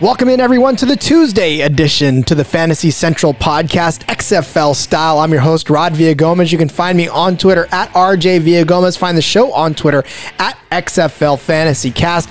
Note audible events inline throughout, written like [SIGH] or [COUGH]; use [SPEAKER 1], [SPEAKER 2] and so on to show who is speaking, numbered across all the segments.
[SPEAKER 1] Welcome in, everyone, to the Tuesday edition to the Fantasy Central podcast, XFL style. I'm your host, Rod Villagomez. You can find me on Twitter at RJ Villagomez. Find the show on Twitter at XFL Fantasy Cast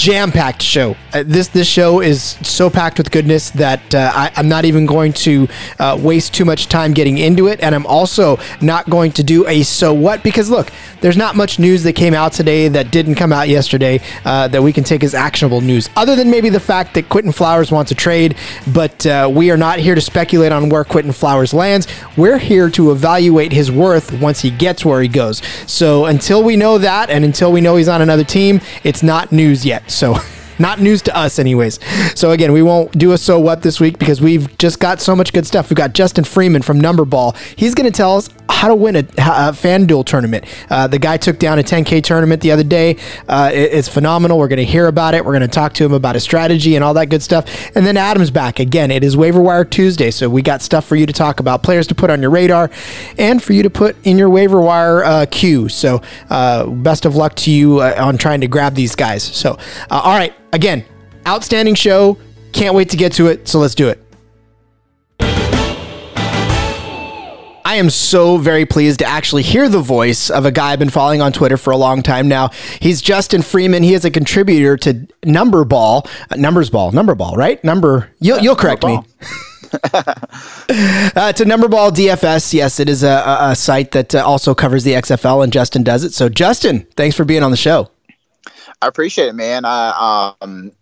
[SPEAKER 1] jam-packed show. Uh, this this show is so packed with goodness that uh, I, am not even going to uh, waste too much time getting into it, and I'm also not going to do a so what because look, there's not much news that came out today that didn't come out yesterday uh, that we can take as actionable news, other than maybe the fact that Quinton Flowers wants a trade. But uh, we are not here to speculate on where Quinton Flowers lands. We're here to evaluate his worth once he gets where he goes. So until we know that, and until we know he's on another team, it's not news yet. So. [LAUGHS] Not news to us, anyways. So again, we won't do a so what this week because we've just got so much good stuff. We've got Justin Freeman from Numberball. He's going to tell us how to win a, a FanDuel tournament. Uh, the guy took down a 10K tournament the other day. Uh, it, it's phenomenal. We're going to hear about it. We're going to talk to him about his strategy and all that good stuff. And then Adam's back again. It is waiver wire Tuesday, so we got stuff for you to talk about, players to put on your radar, and for you to put in your waiver wire uh, queue. So uh, best of luck to you uh, on trying to grab these guys. So uh, all right, again, outstanding show. Can't wait to get to it. So let's do it. I am so very pleased to actually hear the voice of a guy I've been following on Twitter for a long time now. He's Justin Freeman. He is a contributor to Number Ball, uh, Numbers Ball, Number Ball, right? Number. You'll, you'll correct me. [LAUGHS] [LAUGHS] uh, to Number Ball DFS, yes, it is a, a site that uh, also covers the XFL, and Justin does it. So, Justin, thanks for being on the show.
[SPEAKER 2] I appreciate it, man. I um,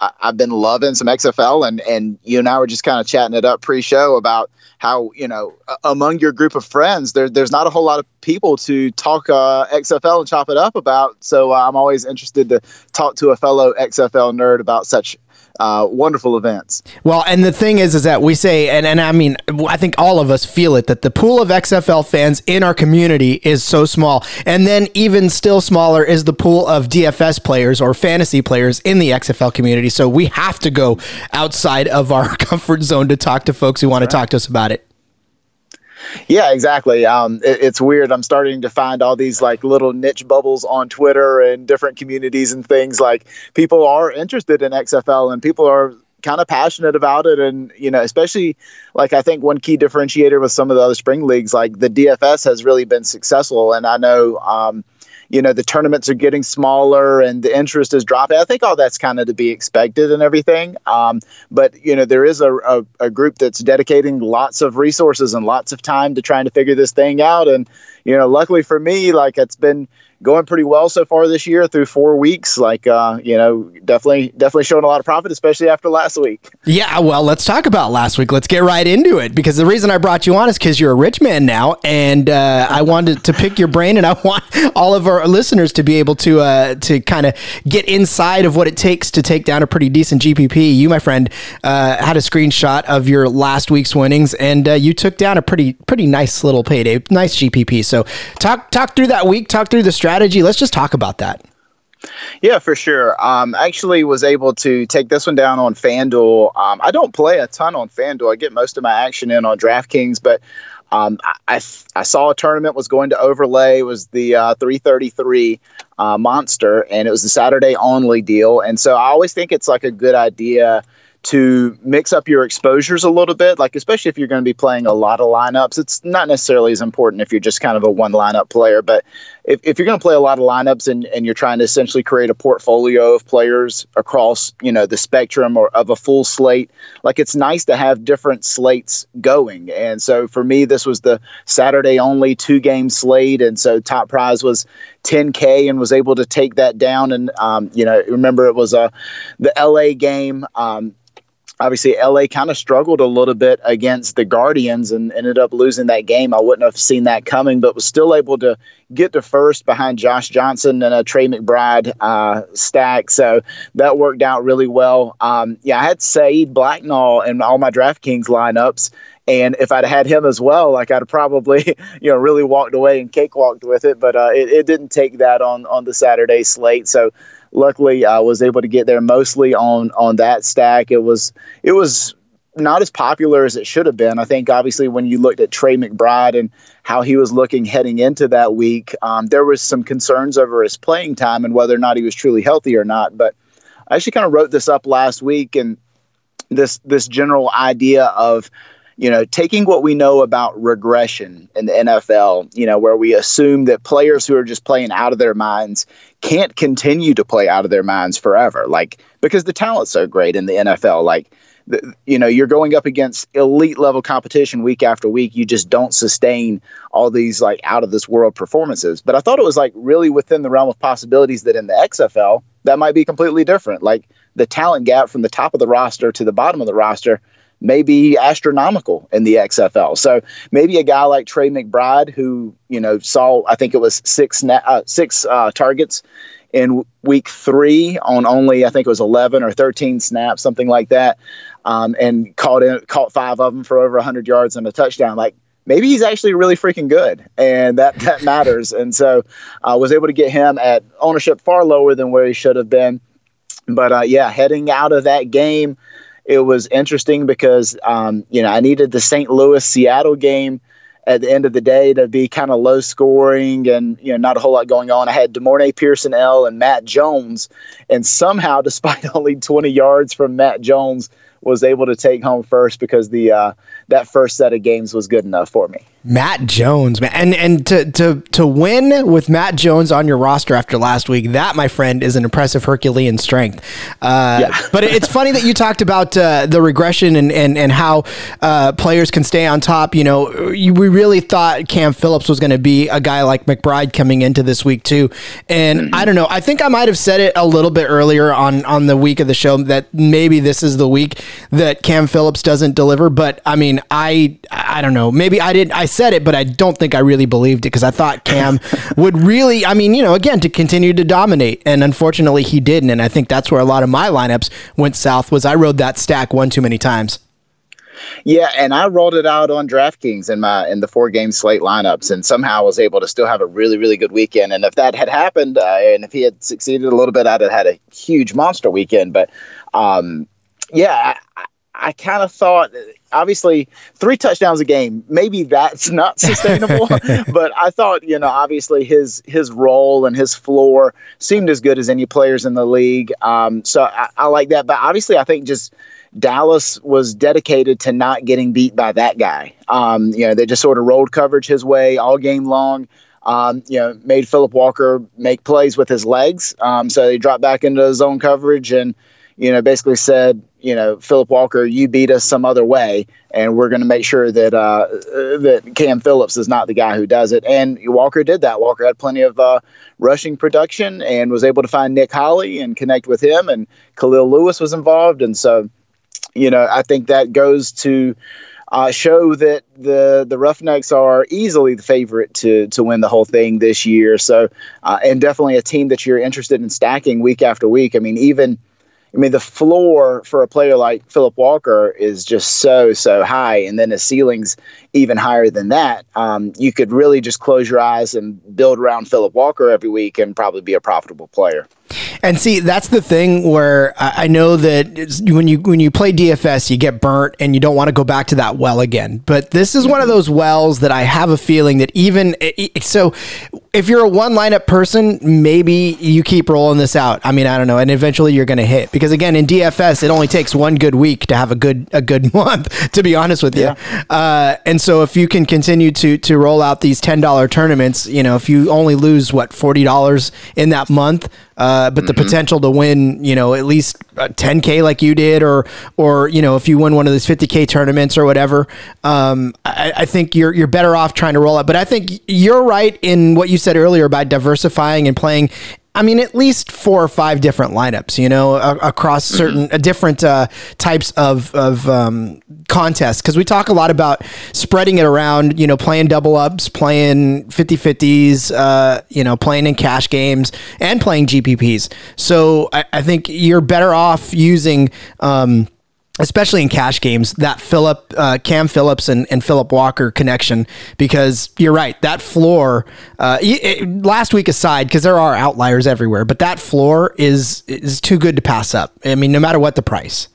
[SPEAKER 2] I, have been loving some XFL, and and you and I were just kind of chatting it up pre-show about how you know among your group of friends, there there's not a whole lot of people to talk uh, XFL and chop it up about. So uh, I'm always interested to talk to a fellow XFL nerd about such uh, wonderful events.
[SPEAKER 1] Well, and the thing is, is that we say, and, and I mean, I think all of us feel it, that the pool of XFL fans in our community is so small. And then even still smaller is the pool of DFS players or fantasy players in the XFL community. So we have to go outside of our [LAUGHS] comfort zone to talk to folks who want right. to talk to us about it.
[SPEAKER 2] Yeah, exactly. Um, it, it's weird. I'm starting to find all these like little niche bubbles on Twitter and different communities and things. Like people are interested in XFL and people are kind of passionate about it and you know especially like i think one key differentiator with some of the other spring leagues like the dfs has really been successful and i know um, you know the tournaments are getting smaller and the interest is dropping. I think all that's kind of to be expected and everything. Um, but you know there is a, a, a, group that's dedicating lots of resources and lots of time to trying to figure this thing out. And you know, luckily for me, like it's been going pretty well so far this year through four weeks. Like, uh, you know, definitely, definitely showing a lot of profit, especially after last week.
[SPEAKER 1] Yeah, well, let's talk about last week. Let's get right into it because the reason I brought you on is because you're a rich man now, and uh, I wanted to pick your brain, and I [LAUGHS] want all of our listeners to be able to uh, to kind of get inside of what it takes to take down a pretty decent GPP. You, my friend, uh, had a screenshot of your last week's winnings, and uh, you took down a pretty pretty nice little payday, nice GPP. So talk talk through that week, talk through the strategy. Let's just talk about that.
[SPEAKER 2] Yeah, for sure. Um, actually, was able to take this one down on FanDuel. Um, I don't play a ton on FanDuel. I get most of my action in on DraftKings, but um, I, I saw a tournament was going to overlay. Was the uh, 333 uh, Monster, and it was a Saturday only deal. And so I always think it's like a good idea to mix up your exposures a little bit, like especially if you're going to be playing a lot of lineups. It's not necessarily as important if you're just kind of a one lineup player, but if, if you're going to play a lot of lineups and, and you're trying to essentially create a portfolio of players across, you know, the spectrum or of a full slate, like it's nice to have different slates going. And so for me, this was the Saturday only two game slate. And so top prize was 10K and was able to take that down. And, um, you know, remember it was a, the LA game. Um, obviously LA kind of struggled a little bit against the Guardians and ended up losing that game. I wouldn't have seen that coming, but was still able to get to first behind Josh Johnson and a Tre McBride uh, stack. So that worked out really well. Um, yeah, I had Saeed Blacknall in all my DraftKings lineups. And if I'd had him as well, like I'd probably, [LAUGHS] you know, really walked away and cakewalked with it. But uh, it, it didn't take that on on the Saturday slate. So luckily I was able to get there mostly on on that stack. It was it was not as popular as it should have been. I think obviously when you looked at Tre McBride and how he was looking heading into that week, um, there was some concerns over his playing time and whether or not he was truly healthy or not. But I actually kind of wrote this up last week, and this this general idea of you know, taking what we know about regression in the NFL, you know, where we assume that players who are just playing out of their minds can't continue to play out of their minds forever, like because the talent's so great in the NFL, like. You know, you're going up against elite level competition week after week. You just don't sustain all these like out of this world performances. But I thought it was like really within the realm of possibilities that in the XFL that might be completely different. Like the talent gap from the top of the roster to the bottom of the roster may be astronomical in the XFL. So maybe a guy like Tre McBride, who you know saw I think it was six uh, six uh, targets in week three on only I think it was eleven or thirteen snaps, something like that, um, and caught in caught five of them for over hundred yards and a touchdown. Like maybe he's actually really freaking good, and that that matters. And so I uh, was able to get him at ownership far lower than where he should have been. But uh, yeah, heading out of that game it was interesting because um, you know I needed the St. Louis Seattle game at the end of the day to be kind of low scoring and you know not a whole lot going on. I had De'Mornay Pierson-El and Matt Jones, and somehow, [LAUGHS] despite only 20 yards from Matt Jones, was able to take home first because the uh, that first set of games was good enough for me.
[SPEAKER 1] Matt Jones, man, and and to to to win with Matt Jones on your roster after last week, that my friend is an impressive Herculean strength. Uh, yeah. [LAUGHS] but it's funny that you talked about uh, the regression and and and how uh, players can stay on top. You know, you, we really thought Cam Phillips was going to be a guy like McBride coming into this week too, and mm-hmm. I don't know. I think I might have said it a little bit earlier on on the week of the show that maybe this is the week that Cam Phillips doesn't deliver. But I mean, I I don't know. Maybe I did. I said it, but I don't think I really believed it because I thought Cam [LAUGHS] would really, I mean, you know, again, to continue to dominate. And unfortunately, he didn't. And I think that's where a lot of my lineups went south was I rode that stack one too many times.
[SPEAKER 2] Yeah, and I rolled it out on DraftKings in my in the four game slate lineups, and somehow was able to still have a really really good weekend. And if that had happened, uh, and if he had succeeded a little bit, I'd have had a huge monster weekend. But um, yeah, I, I kind of thought, obviously, three touchdowns a game, maybe that's not sustainable. [LAUGHS] but I thought, you know, obviously his his role and his floor seemed as good as any players in the league. Um, so I, I like that. But obviously, I think just Dallas was dedicated to not getting beat by that guy. Um, you know, they just sort of rolled coverage his way all game long. Um, you know, made Philip Walker make plays with his legs. Um, so they dropped back into zone coverage and you know, basically said, you know, Philip Walker, you beat us some other way, and we're going to make sure that uh, that Cam Phillips is not the guy who does it. And Walker did that. Walker had plenty of uh, rushing production and was able to find Nick Holley and connect with him. And Khalil Lewis was involved, and so, you know, I think that goes to. Uh, show that the the Roughnecks are easily the favorite to to win the whole thing this year. So, uh, and definitely a team that you're interested in stacking week after week. I mean, even I mean, the floor for a player like Philip Walker is just so, so high. And then the ceiling's even higher than that. Um, you could really just close your eyes and build around Philip Walker every week and probably be a profitable player.
[SPEAKER 1] And see, that's the thing where I know that when you when you play DFS, you get burnt and you don't want to go back to that well again. But this is one of those wells that I have a feeling that even so, if you're a one lineup person, maybe you keep rolling this out. I mean, I don't know, and eventually you're going to hit because again, in DFS, it only takes one good week to have a good a good [LAUGHS] month. To be honest with you, yeah. uh, and so if you can continue to to roll out these ten dollar tournaments, you know, if you only lose what forty dollars in that month uh, but mm-hmm. the potential to win, you know, at least 10k like you did, or or you know, if you win one of these 50k tournaments or whatever, um, I, I, think you're you're better off trying to roll it. But I think you're right in what you said earlier about diversifying and playing I mean, at least four or five different lineups, you know, across mm-hmm. certain uh, different uh, types of, of um, contests. Because we talk a lot about spreading it around, you know, playing double ups, playing 50 50s, uh, you know, playing in cash games and playing GPPs. So I, I think you're better off using. Um, especially in cash games, that Philip, uh, Cam Phillips and, and Philip Walker connection, because you're right, that floor, uh, it, last week aside, because there are outliers everywhere, but that floor is is too good to pass up. I mean, no matter what the price.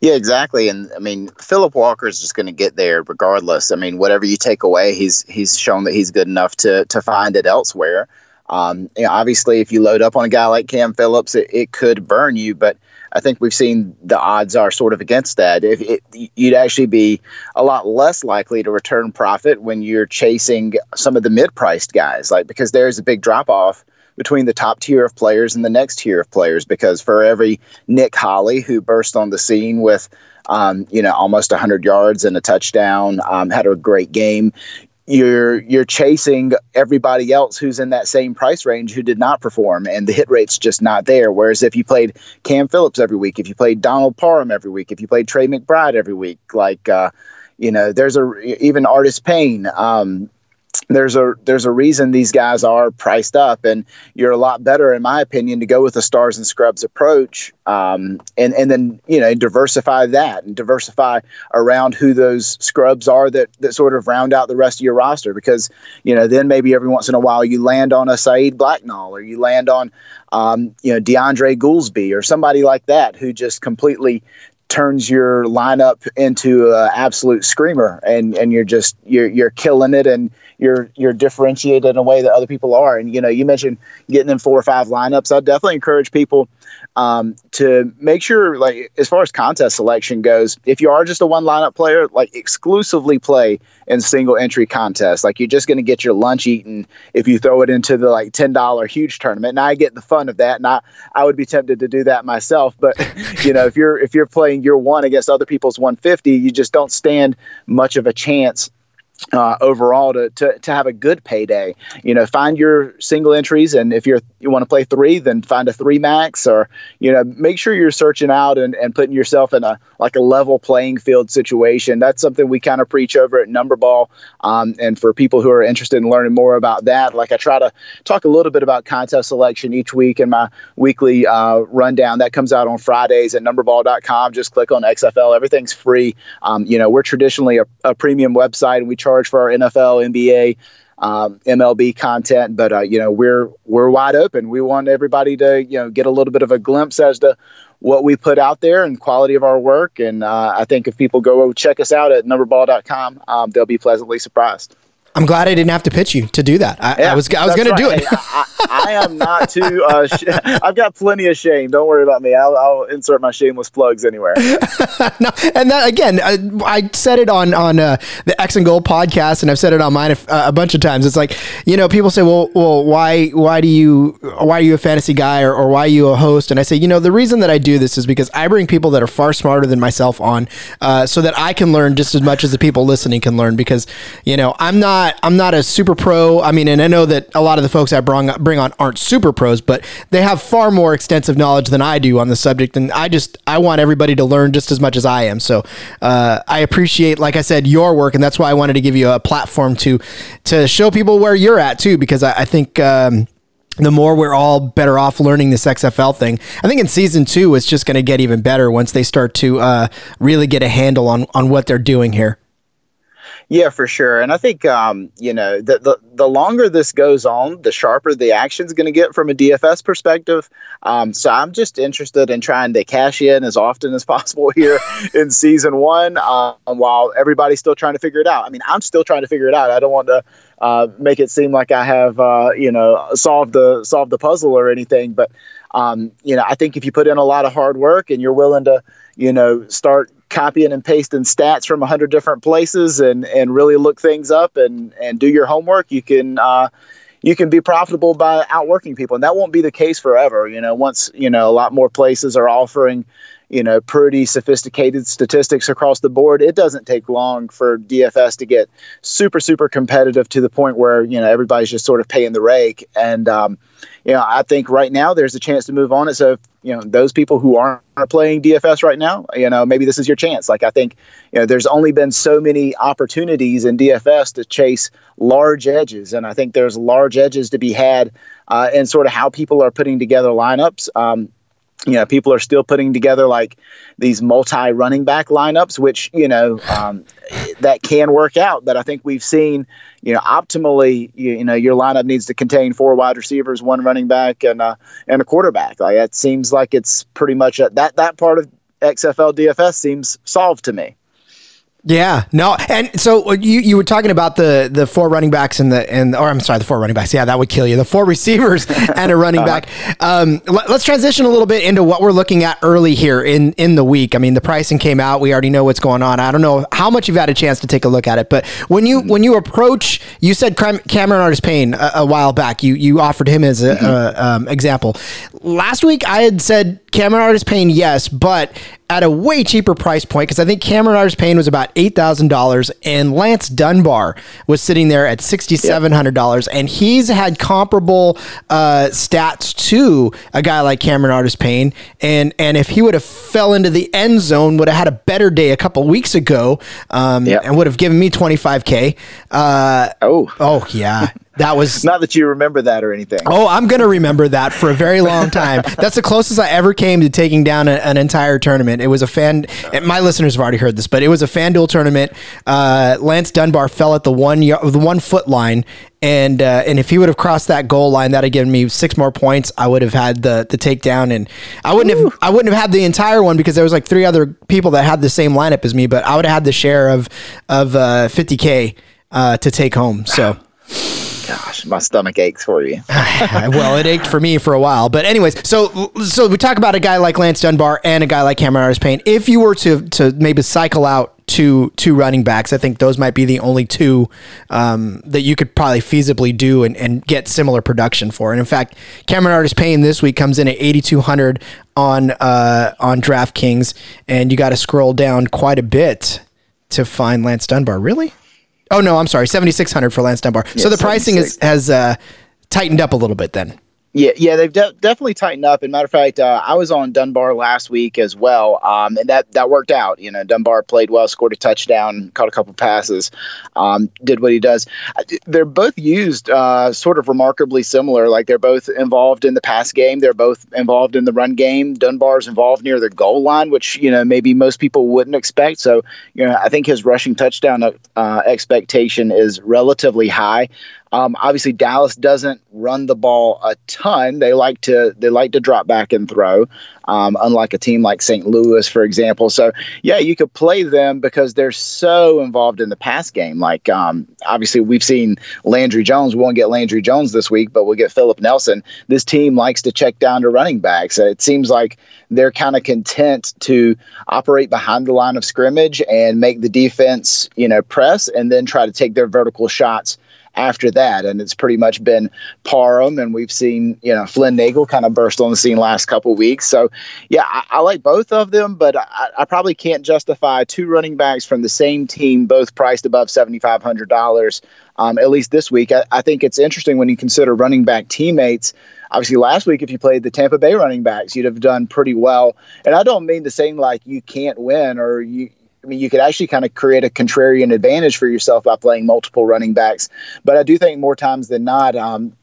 [SPEAKER 2] Yeah, exactly. And I mean, Philip Walker is just going to get there regardless. I mean, whatever you take away, he's he's shown that he's good enough to to find it elsewhere. Um, you know, obviously, if you load up on a guy like Cam Phillips, it, it could burn you, but I think we've seen the odds are sort of against that. If it, you'd actually be a lot less likely to return profit when you're chasing some of the mid-priced guys, like because there's a big drop off between the top tier of players and the next tier of players. Because for every Nick Holley who burst on the scene with um, you know, almost 100 yards and a touchdown. Um, had a great game you're you're chasing everybody else who's in that same price range who did not perform and the hit rate's just not there. Whereas if you played cam phillips every week if you played donald parham every week if you played tre mcbride every week like uh, you know there's a even artis payne um, there's a there's a reason these guys are priced up, and you're a lot better, in my opinion, to go with the stars and scrubs approach, um, and and then you know diversify that and diversify around who those scrubs are that that sort of round out the rest of your roster, because you know then maybe every once in a while you land on a Saeed Blacknall or you land on um, you know DeAndre Goolsby or somebody like that who just completely turns your lineup into an absolute screamer and and you're just you're you're killing it and you're you're differentiated in a way that other people are. And you know you mentioned getting in four or five lineups. I definitely encourage people um, to make sure, like, as far as contest selection goes, if you are just a one lineup player, like, exclusively play in single entry contests. Like, you're just going to get your lunch eaten if you throw it into the like ten dollar huge tournament. And I get the fun of that, and I I would be tempted to do that myself. But [LAUGHS] you know, if you're if you're playing your one against other people's 150, you just don't stand much of a chance uh, overall to, to, to have a good payday. You know, find your single entries, and if you're you want to play three, then find a three max, or you know, make sure you're searching out and, and putting yourself in a like a level playing field situation. That's something we kind of preach over at Numberball. Um, and for people who are interested in learning more about that, like I try to talk a little bit about contest selection each week in my weekly uh, rundown. That comes out on Fridays at Numberball.com. Just click on XFL. Everything's free. Um, you know, we're traditionally a, a premium website, and we try charge for our NFL, NBA, um, MLB content, but uh, you know we're we're wide open. We want everybody to you know get a little bit of a glimpse as to what we put out there and quality of our work. And uh, I think if people go check us out at numberball.com, um, they'll be pleasantly surprised.
[SPEAKER 1] I'm glad I didn't have to pitch you to do that. I, yeah, I was I was going right. to do it.
[SPEAKER 2] Hey, I, I, am not too. Uh, [LAUGHS] sh- I've got plenty of shame. Don't worry about me. I'll, I'll insert my shameless plugs anywhere. [LAUGHS]
[SPEAKER 1] no, and that again, I, I, said it on on uh, the X and Gold podcast, and I've said it on mine a, a, bunch of times. It's like you know, people say, well, well, why why do you why are you a fantasy guy or, or why are you a host? And I say, you know, the reason that I do this is because I bring people that are far smarter than myself on, uh, so that I can learn just as much as the people listening can learn. Because you know, I'm not not I'm not a super pro. I mean, and I know that a lot of the folks I bring bring on aren't super pros, but they have far more extensive knowledge than I do on the subject. And I just I want everybody to learn just as much as I am. So uh, I appreciate, like I said, your work, and that's why I wanted to give you a platform to to show people where you're at too, because I, I think. Um, the more we're all better off learning this XFL thing. I think in season two, it's just going to get even better once they start to uh, really get a handle on on what they're doing here.
[SPEAKER 2] Yeah, for sure. And I think um, you know the, the the longer this goes on, the sharper the action's going to get from a DFS perspective. Um, so I'm just interested in trying to cash in as often as [LAUGHS] possible here in season one, uh, while everybody's still trying to figure it out. I mean, I'm still trying to figure it out. I don't want to uh, make it seem like I have uh, you know solved the solved the puzzle or anything, but um, you know I think if you put in a lot of hard work and you're willing to you know start copying and pasting stats from a hundred different places and and really look things up and and do your homework, you can uh, you can be profitable by outworking people, and that won't be the case forever. You know, once you know a lot more places are offering you know pretty sophisticated statistics across the board it doesn't take long for dfs to get super super competitive to the point where you know everybody's just sort of paying the rake and um, you know, I think right now there's a chance to move on it. So, you know, those people who aren't playing DFS right now, you know, maybe this is your chance. Like, I think, you know, there's only been so many opportunities in DFS to chase large edges. And I think there's large edges to be had uh, in sort of how people are putting together lineups. Um, you know, people are still putting together like these multi running back lineups, which, you know, um, that can work out. But I think we've seen, you know, optimally, you, you, know, your lineup needs to contain four wide receivers, one running back, and uh, and a quarterback. Like it seems like it's pretty much a, that that part of XFL DFS seems solved to me.
[SPEAKER 1] Yeah, no, and so you you were talking about the the four running backs and the and or I'm sorry, the four running backs. Yeah, that would kill you. The four [LAUGHS] receivers and a running back. Um, let, us transition a little bit into what we're looking at early here in in the week. I mean, the pricing came out. We already know what's going on. I don't know how much you've had a chance to take a look at it, but when you when you approach, you said Cameron Artis Payne a, a while back. You you offered him as an mm-hmm. um, example. Last week, I had said Cameron Artis Payne, yes, but at a way cheaper price point because I think Cameron Artis Payne was about eight thousand dollars, and Lance Dunbar was sitting there at sixty seven hundred dollars, and he's had comparable uh, stats to a guy like Cameron Artis Payne, and and if he would have fell into the end zone, would have had a better day a couple weeks ago, um, yep. and would have given me twenty five k. Uh, oh, oh yeah. [LAUGHS] That was
[SPEAKER 2] not that you remember that or anything.
[SPEAKER 1] Oh, I'm going to remember that for a very long time. [LAUGHS] That's the closest I ever came to taking down a, an entire tournament. It was a fan. My listeners have already heard this, but it was a FanDuel tournament. Uh, Lance Dunbar fell at the one the one foot line, and uh, and if he would have crossed that goal line, that'd have given me six more points. I would have had the the takedown, and I wouldn't Ooh. have I wouldn't have had the entire one because there was like three other people that had the same lineup as me, but I would have had the share of of uh, 50k uh, to take home. So. [LAUGHS]
[SPEAKER 2] Gosh, my stomach aches for you. [LAUGHS]
[SPEAKER 1] well, it ached for me for a while, but anyways, so so we talk about a guy like Lance Dunbar and a guy like Cameron Artis Payne. If you were to to maybe cycle out two two running backs, I think those might be the only two um, that you could probably feasibly do and, and get similar production for. And in fact, Cameron Artis Payne this week comes in at eighty two hundred on uh, on DraftKings, and you got to scroll down quite a bit to find Lance Dunbar. Really? Oh no, I'm sorry, 7600 for Lance Dunbar. Yeah, so the pricing is, has uh, tightened up a little bit then.
[SPEAKER 2] Yeah, yeah, they've de- definitely tightened up. And matter of fact, uh, I was on Dunbar last week as well, um, and that that worked out. You know, Dunbar played well, scored a touchdown, caught a couple passes, um, did what he does. They're both used uh, sort of remarkably similar. Like they're both involved in the pass game. They're both involved in the run game. Dunbar's involved near the goal line, which you know maybe most people wouldn't expect. So you know, I think his rushing touchdown uh, expectation is relatively high. Um, obviously, Dallas doesn't run the ball a ton. They like to they like to drop back and throw, um, unlike a team like St. Louis, for example. So yeah, you could play them because they're so involved in the pass game. Like um, obviously, we've seen Landry Jones. We won't get Landry Jones this week, but we'll get Philip Nelson. This team likes to check down to running backs. It seems like they're kind of content to operate behind the line of scrimmage and make the defense, you know, press and then try to take their vertical shots after that. And it's pretty much been Parham, and we've seen you know Flynn Nagel kind of burst on the scene last couple weeks. So yeah, I, I like both of them, but I, I, probably can't justify two running backs from the same team, both priced above seventy five hundred dollars. Um, at least this week, I, I think it's interesting when you consider running back teammates obviously last week if you played the Tampa Bay running backs, you'd have done pretty well. And I don't mean to say like you can't win or you I mean, you could actually kind of create a contrarian advantage for yourself by playing multiple running backs. But I do think more times than not, um,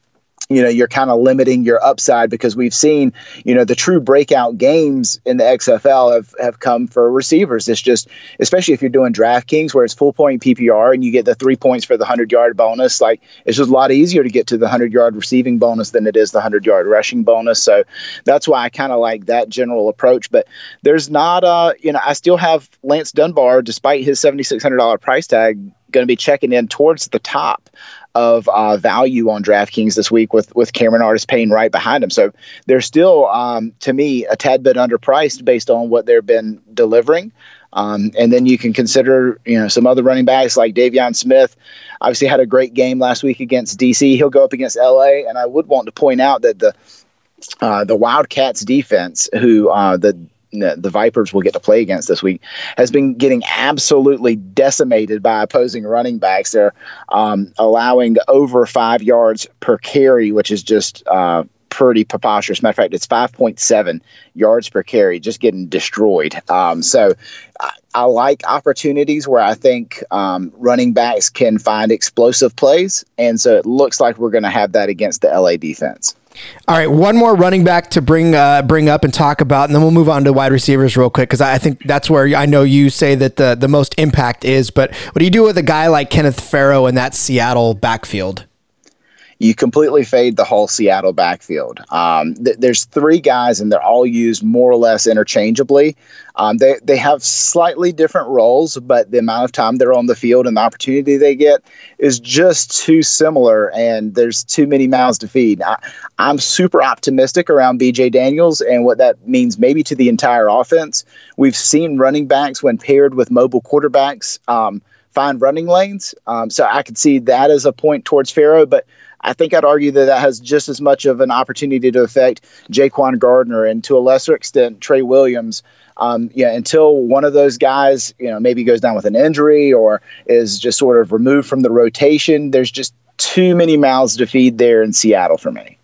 [SPEAKER 2] you know you're kind of limiting your upside because we've seen you know the true breakout games in the XFL have, have come for receivers. It's just especially if you're doing DraftKings where it's full point PPR and you get the three points for the hundred yard bonus. Like it's just a lot easier to get to the hundred yard receiving bonus than it is the hundred yard rushing bonus. So that's why I kind of like that general approach. But there's not uh you know I still have Lance Dunbar despite his seventy six hundred dollar price tag going to be checking in towards the top of uh, value on DraftKings this week with with Cameron Artis Payne right behind him. So they're still, um, to me, a tad bit underpriced based on what they've been delivering. Um, and then you can consider, you know, some other running backs like De'Veon Smith. Obviously, had a great game last week against DC. He'll go up against LA, and I would want to point out that the uh, the Wildcats defense, who uh, the the Vipers will get to play against this week has been getting absolutely decimated by opposing running backs. They're um, allowing over five yards per carry, which is just uh, pretty preposterous. Matter of fact, it's 5.7 yards per carry, just getting destroyed. Um, so I, I, like opportunities where I think um, running backs can find explosive plays. And so it looks like we're going to have that against the LA defense.
[SPEAKER 1] All right, one more running back to bring uh, bring up and talk about, and then we'll move on to wide receivers real quick because I think that's where I know you say that the the most impact is. But what do you do with a guy like Kenneth Farrow in that Seattle backfield?
[SPEAKER 2] You completely fade the whole Seattle backfield. Um, th- there's three guys, and they're all used more or less interchangeably. Um, they they have slightly different roles, but the amount of time they're on the field and the opportunity they get is just too similar, and there's too many mouths to feed. I, I'm super optimistic around BJ Daniels and what that means maybe to the entire offense. We've seen running backs when paired with mobile quarterbacks. Um, find running lanes. Um, so I could see that as a point towards Pharaoh, but I think I'd argue that that has just as much of an opportunity to affect Ja'Quan Gardner and to a lesser extent Trey Williams. Um, yeah, until one of those guys, you know, maybe goes down with an injury or is just sort of removed from the rotation, there's just too many mouths to feed there in Seattle for me.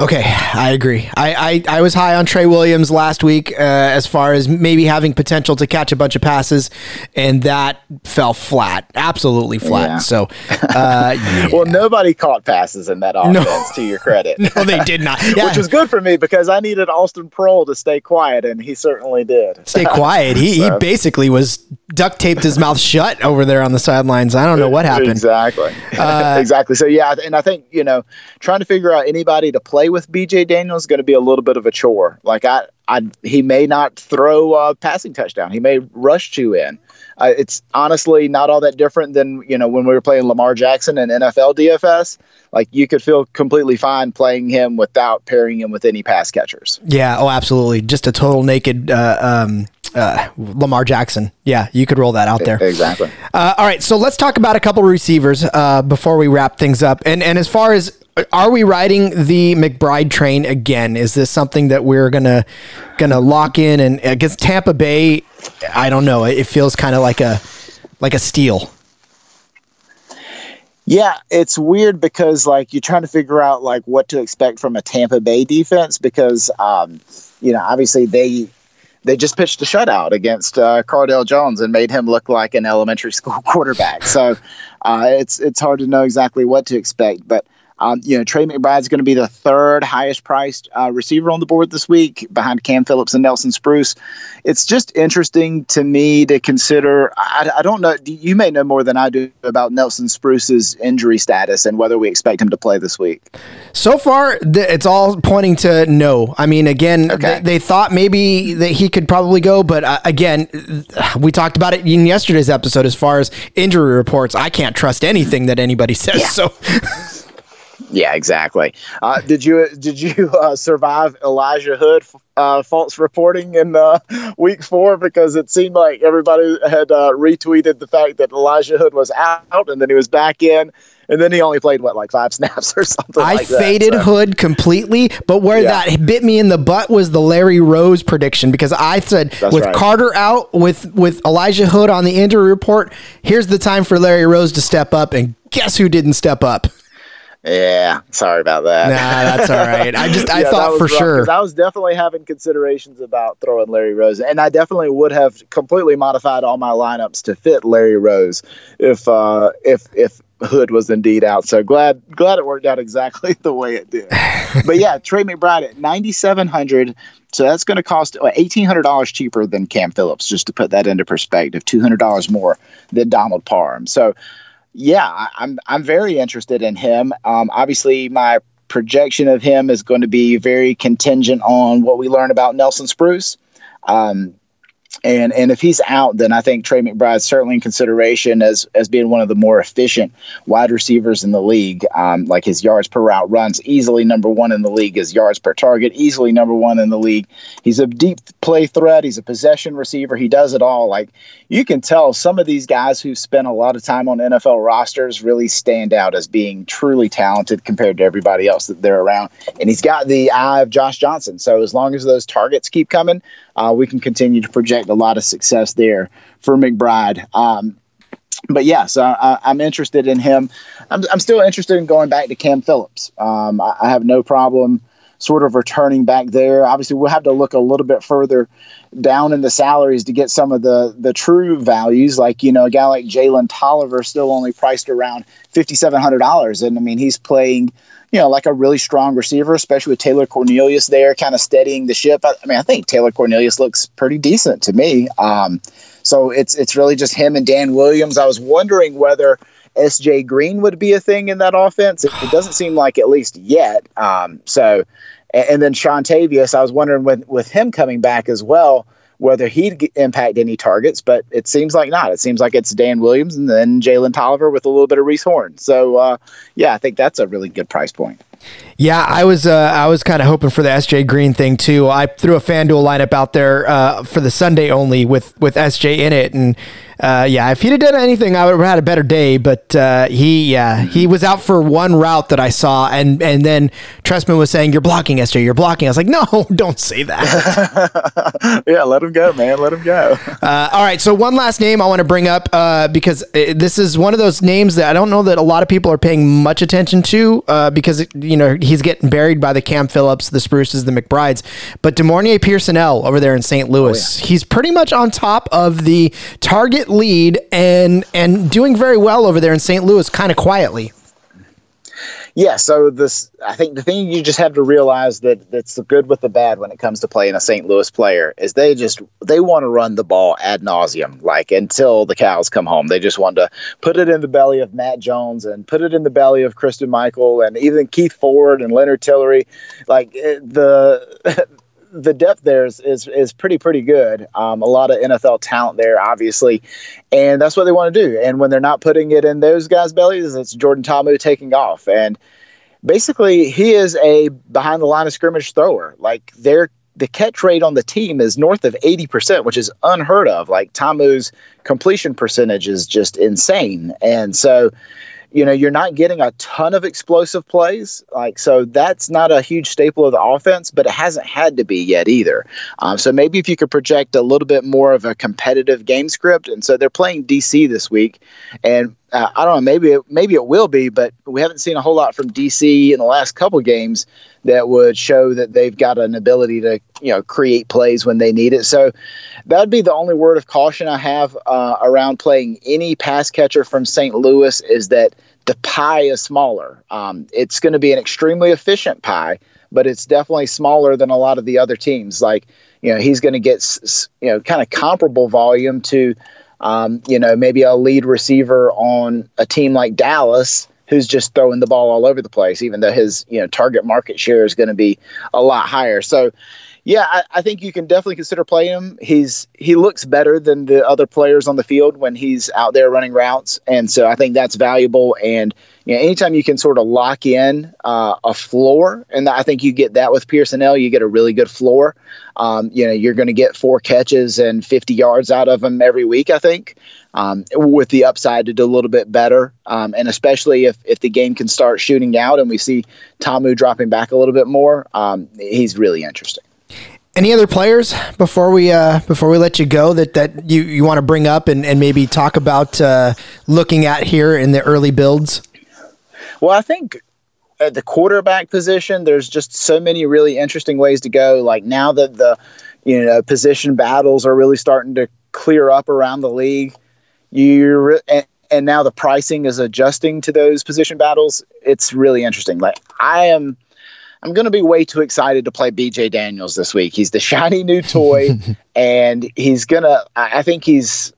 [SPEAKER 1] Okay, I agree. I, I, I was high on Trey Williams last week uh, as far as maybe having potential to catch a bunch of passes, and that fell flat, absolutely flat. Yeah. So, [LAUGHS] uh,
[SPEAKER 2] yeah. well, nobody caught passes in that [LAUGHS] offense. No. To your credit, [LAUGHS]
[SPEAKER 1] no, they did not.
[SPEAKER 2] Yeah. Which was good for me because I needed Austin Proehl to stay quiet, and he certainly did.
[SPEAKER 1] Stay quiet. He so. he basically was duct taped his mouth shut over there on the sidelines. I don't know what happened.
[SPEAKER 2] Exactly. Uh, [LAUGHS] exactly. So yeah, and I think you know trying to figure out anybody to play with BJ Daniels is going to be a little bit of a chore. Like I, I, he may not throw a passing touchdown. He may rush you in. Uh, it's honestly not all that different than you know when we were playing Lamar Jackson in NFL DFS. Like you could feel completely fine playing him without pairing him with any pass catchers.
[SPEAKER 1] Yeah. Oh, absolutely. Just a total naked. Uh, um, uh, Lamar Jackson. Yeah, you could roll that out there.
[SPEAKER 2] Exactly.
[SPEAKER 1] Uh, all right, so let's talk about a couple receivers uh, before we wrap things up. And and as far as are we riding the McBride train again? Is this something that we're gonna gonna lock in and against Tampa Bay? I don't know. It feels kind of like a like a steal.
[SPEAKER 2] Yeah, it's weird because like you're trying to figure out like what to expect from a Tampa Bay defense because um, you know obviously they they just pitched a shutout against uh, Cardale Jones and made him look like an elementary school [LAUGHS] quarterback. So uh, it's it's hard to know exactly what to expect, but um, you know, Tre McBride's going to be the third highest priced uh, receiver on the board this week behind Cam Phillips and Nelson Spruce. It's just interesting to me to consider. I, I, don't know. You may know more than I do about Nelson Spruce's injury status and whether we expect him to play this week.
[SPEAKER 1] So far, it's all pointing to no. I mean, again, okay. they, they, thought maybe that he could probably go, but uh, again, we talked about it in yesterday's episode as far as injury reports. I can't trust anything that anybody says. Yeah. So. [LAUGHS]
[SPEAKER 2] Yeah, exactly. Uh, did you did you uh, survive Elijah Hood uh, false reporting in uh, week four because it seemed like everybody had uh, retweeted the fact that Elijah Hood was out and then he was back in. And then he only played what, like five [LAUGHS] snaps or something. I like
[SPEAKER 1] faded
[SPEAKER 2] so.
[SPEAKER 1] Hood completely, but where yeah. that bit me in the butt was the Larry Rose prediction because I said That's with right. Carter out, with with Elijah Hood on the injury report, here's the time for Larry Rose to step up, and guess who didn't step up?
[SPEAKER 2] Yeah, sorry about that.
[SPEAKER 1] Nah, that's all right. I just [LAUGHS] I yeah, thought for sure.
[SPEAKER 2] I was definitely having considerations about throwing Larry Rose, and I definitely would have completely modified all my lineups to fit Larry Rose if uh, if if Hood was indeed out. So glad glad it worked out exactly [LAUGHS] the way it did. but yeah, [LAUGHS] Tre McBride at ninety seven hundred. So that's going to cost uh, eighteen hundred dollars cheaper than Cam Phillips. Just to put that into perspective, two hundred dollars more than Donald Parham. So yeah, I'm I'm very interested in him. Um, obviously, my projection of him is going to be very contingent on what we learn about Nelson Spruce. Um, and and if he's out, then I think Tre McBride's certainly in consideration as as being one of the more efficient wide receivers in the league. Um, like his yards per route runs easily number one in the league. His yards per target easily number one in the league. He's a deep play threat. He's a possession receiver. He does it all. Like you can tell, some of these guys who spent a lot of time on NFL rosters really stand out as being truly talented compared to everybody else that they're around. And he's got the eye of Josh Johnson. So as long as those targets keep coming, uh, we can continue to project a lot of success there for McBride. Um, but yeah, so I, am interested in him. I'm, I'm, still interested in going back to Cam Phillips. Um, I, I, have no problem sort of returning back there. Obviously, we'll have to look a little bit further down in the salaries to get some of the the true values. Like you know, a guy like Jalen Tolliver still only priced around fifty seven hundred dollars, and I mean he's playing you know, like a really strong receiver, especially with Taylor Cornelius there, kind of steadying the ship. I, I mean, I think Taylor Cornelius looks pretty decent to me. Um, so it's it's really just him and Dan Williams. I was wondering whether SJ Green would be a thing in that offense. It, it doesn't seem like at least yet. Um, so, and, and then Seantavius, I was wondering with with him coming back as well whether he'd impact any targets, but it seems like not. It seems like it's Dan Williams and then Jalen Tolliver with a little bit of Reese Horn. So, uh, yeah, I think that's a really good price point.
[SPEAKER 1] Yeah, I was uh, I was kind of hoping for the SJ Green thing too. I threw a FanDuel lineup out there uh, for the Sunday only with with SJ in it, and uh, yeah, if he'd have done anything, I would have had a better day. But uh, he, yeah, he was out for one route that I saw, and and then Trestman was saying, "You're blocking, SJ. You're blocking." I was like, "No, [LAUGHS] don't say
[SPEAKER 2] that." [LAUGHS] yeah, let him go, man. Let him go. [LAUGHS]
[SPEAKER 1] uh, all right. So one last name I want to bring up uh, because this is one of those names that I don't know that a lot of people are paying much attention to uh, because you know he's getting buried by the Cam Phillips, the Spruces, the McBrides, but De'Mornay Pierson-El over there in St. Louis, oh, yeah. he's pretty much on top of the target lead and and doing very well over there in St. Louis, kind of quietly.
[SPEAKER 2] Yeah, so this I think the thing you just have to realize that that's the good with the bad when it comes to playing a St. Louis player is they just they want to run the ball ad nauseum, like until the cows come home. They just want to put it in the belly of Matt Jones and put it in the belly of Christine Michael and even Keith Ford and Lenard Tillery. Like eh, the [LAUGHS] the depth there is is, is pretty pretty good. Um, a lot of NFL talent there, obviously, and that's what they want to do. And when they're not putting it in those guys' bellies, it's Jordan Ta'amu taking off. And basically, he is a behind the line of scrimmage thrower. Like their the catch rate on the team is north of 80%, which is unheard of. Like Ta'amu's completion percentage is just insane. And so you know, you're not getting a ton of explosive plays. Like, so that's not a huge staple of the offense, but it hasn't had to be yet either. Um, so maybe if you could project a little bit more of a competitive game script. And so they're playing DC this week. And uh, I don't know, maybe it, maybe it will be, but we haven't seen a whole lot from DC in the last couple games that would show that they've got an ability to you know create plays when they need it. So that'd be the only word of caution I have uh, around playing any pass catcher from St. Louis is that the pie is smaller. Um, it's going to be an extremely efficient pie, but it's definitely smaller than a lot of the other teams. Like you know he's going to get you know kind of comparable volume to um, you know, maybe a lead receiver on a team like Dallas who's just throwing the ball all over the place, even though his, you know, target market share is going to be a lot higher. So, yeah, I, I, think you can definitely consider playing him. He's he looks better than the other players on the field when he's out there running routes, and so I think that's valuable. And you know, anytime you can sort of lock in uh, a floor, and I think you get that with Pierson-El, you get a really good floor. Um, you know, you're going to get four catches and 50 yards out of him every week. I think. Um, with the upside to do a little bit better. Um, and especially if, if the game can start shooting out and we see Ta'amu dropping back a little bit more, um, he's really interesting.
[SPEAKER 1] Any other players before we uh, before we let you go that, that you, you want to bring up and, and maybe talk about uh, looking at here in the early builds?
[SPEAKER 2] Well, I think at the quarterback position, there's just so many really interesting ways to go. Like now that the you know position battles are really starting to clear up around the league, you and, and now the pricing is adjusting to those position battles. It's really interesting. Like I am I'm going to be way too excited to play BJ Daniels this week. He's the [LAUGHS] shiny new toy, [LAUGHS] and he's going to, I think he's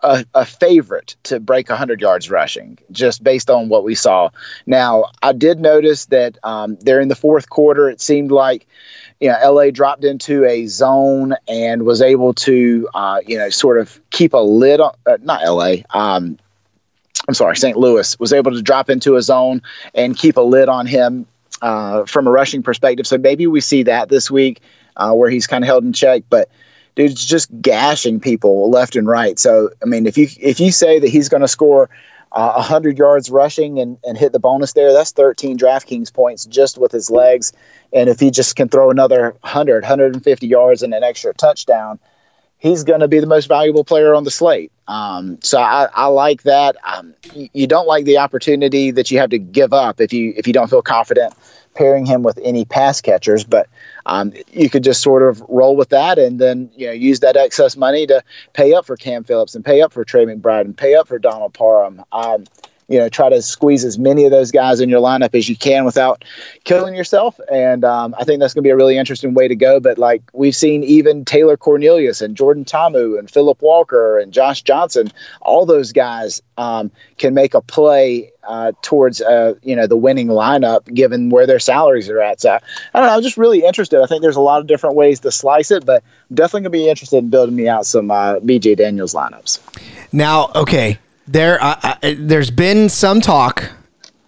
[SPEAKER 2] a, a, favorite to break 100 yards rushing just based on what we saw. Now, I did notice that um, there in the fourth quarter, it seemed like. You know, LA dropped into a zone and was able to, uh, you know, sort of keep a lid on, uh, not LA, um, I'm sorry, St. Louis was able to drop into a zone and keep a lid on him uh, from a rushing perspective. So maybe we see that this week uh, where he's kind of held in check. But dude's just gashing people left and right. So I mean, if you if you say that he's going to score uh, 100 yards rushing and, and hit the bonus there, that's 13 DraftKings points just with his legs. And if he just can throw another 100, 150 yards and an extra touchdown, he's going to be the most valuable player on the slate. Um, so I, I, like that. Um, you don't like the opportunity that you have to give up if you if you don't feel confident pairing him with any pass catchers. But um, you could just sort of roll with that and then you know use that excess money to pay up for Cam Phillips and pay up for Tre McBride and pay up for Donald Parham. Um, you know try to squeeze as many of those guys in your lineup as you can without killing yourself. And um, I think that's going to be a really interesting way to go. But like we've seen, even Taylor Cornelius and Jordan Ta'amu and Philip Walker and Josh Johnson, all those guys um, can make a play uh, towards uh, you know the winning lineup given where their salaries are at. So I don't know. I'm just really interested. I think there's a lot of different ways to slice it, but definitely gonna be interested in building me out some uh, BJ Daniels lineups.
[SPEAKER 1] Now, okay, there uh, uh, there's been some talk,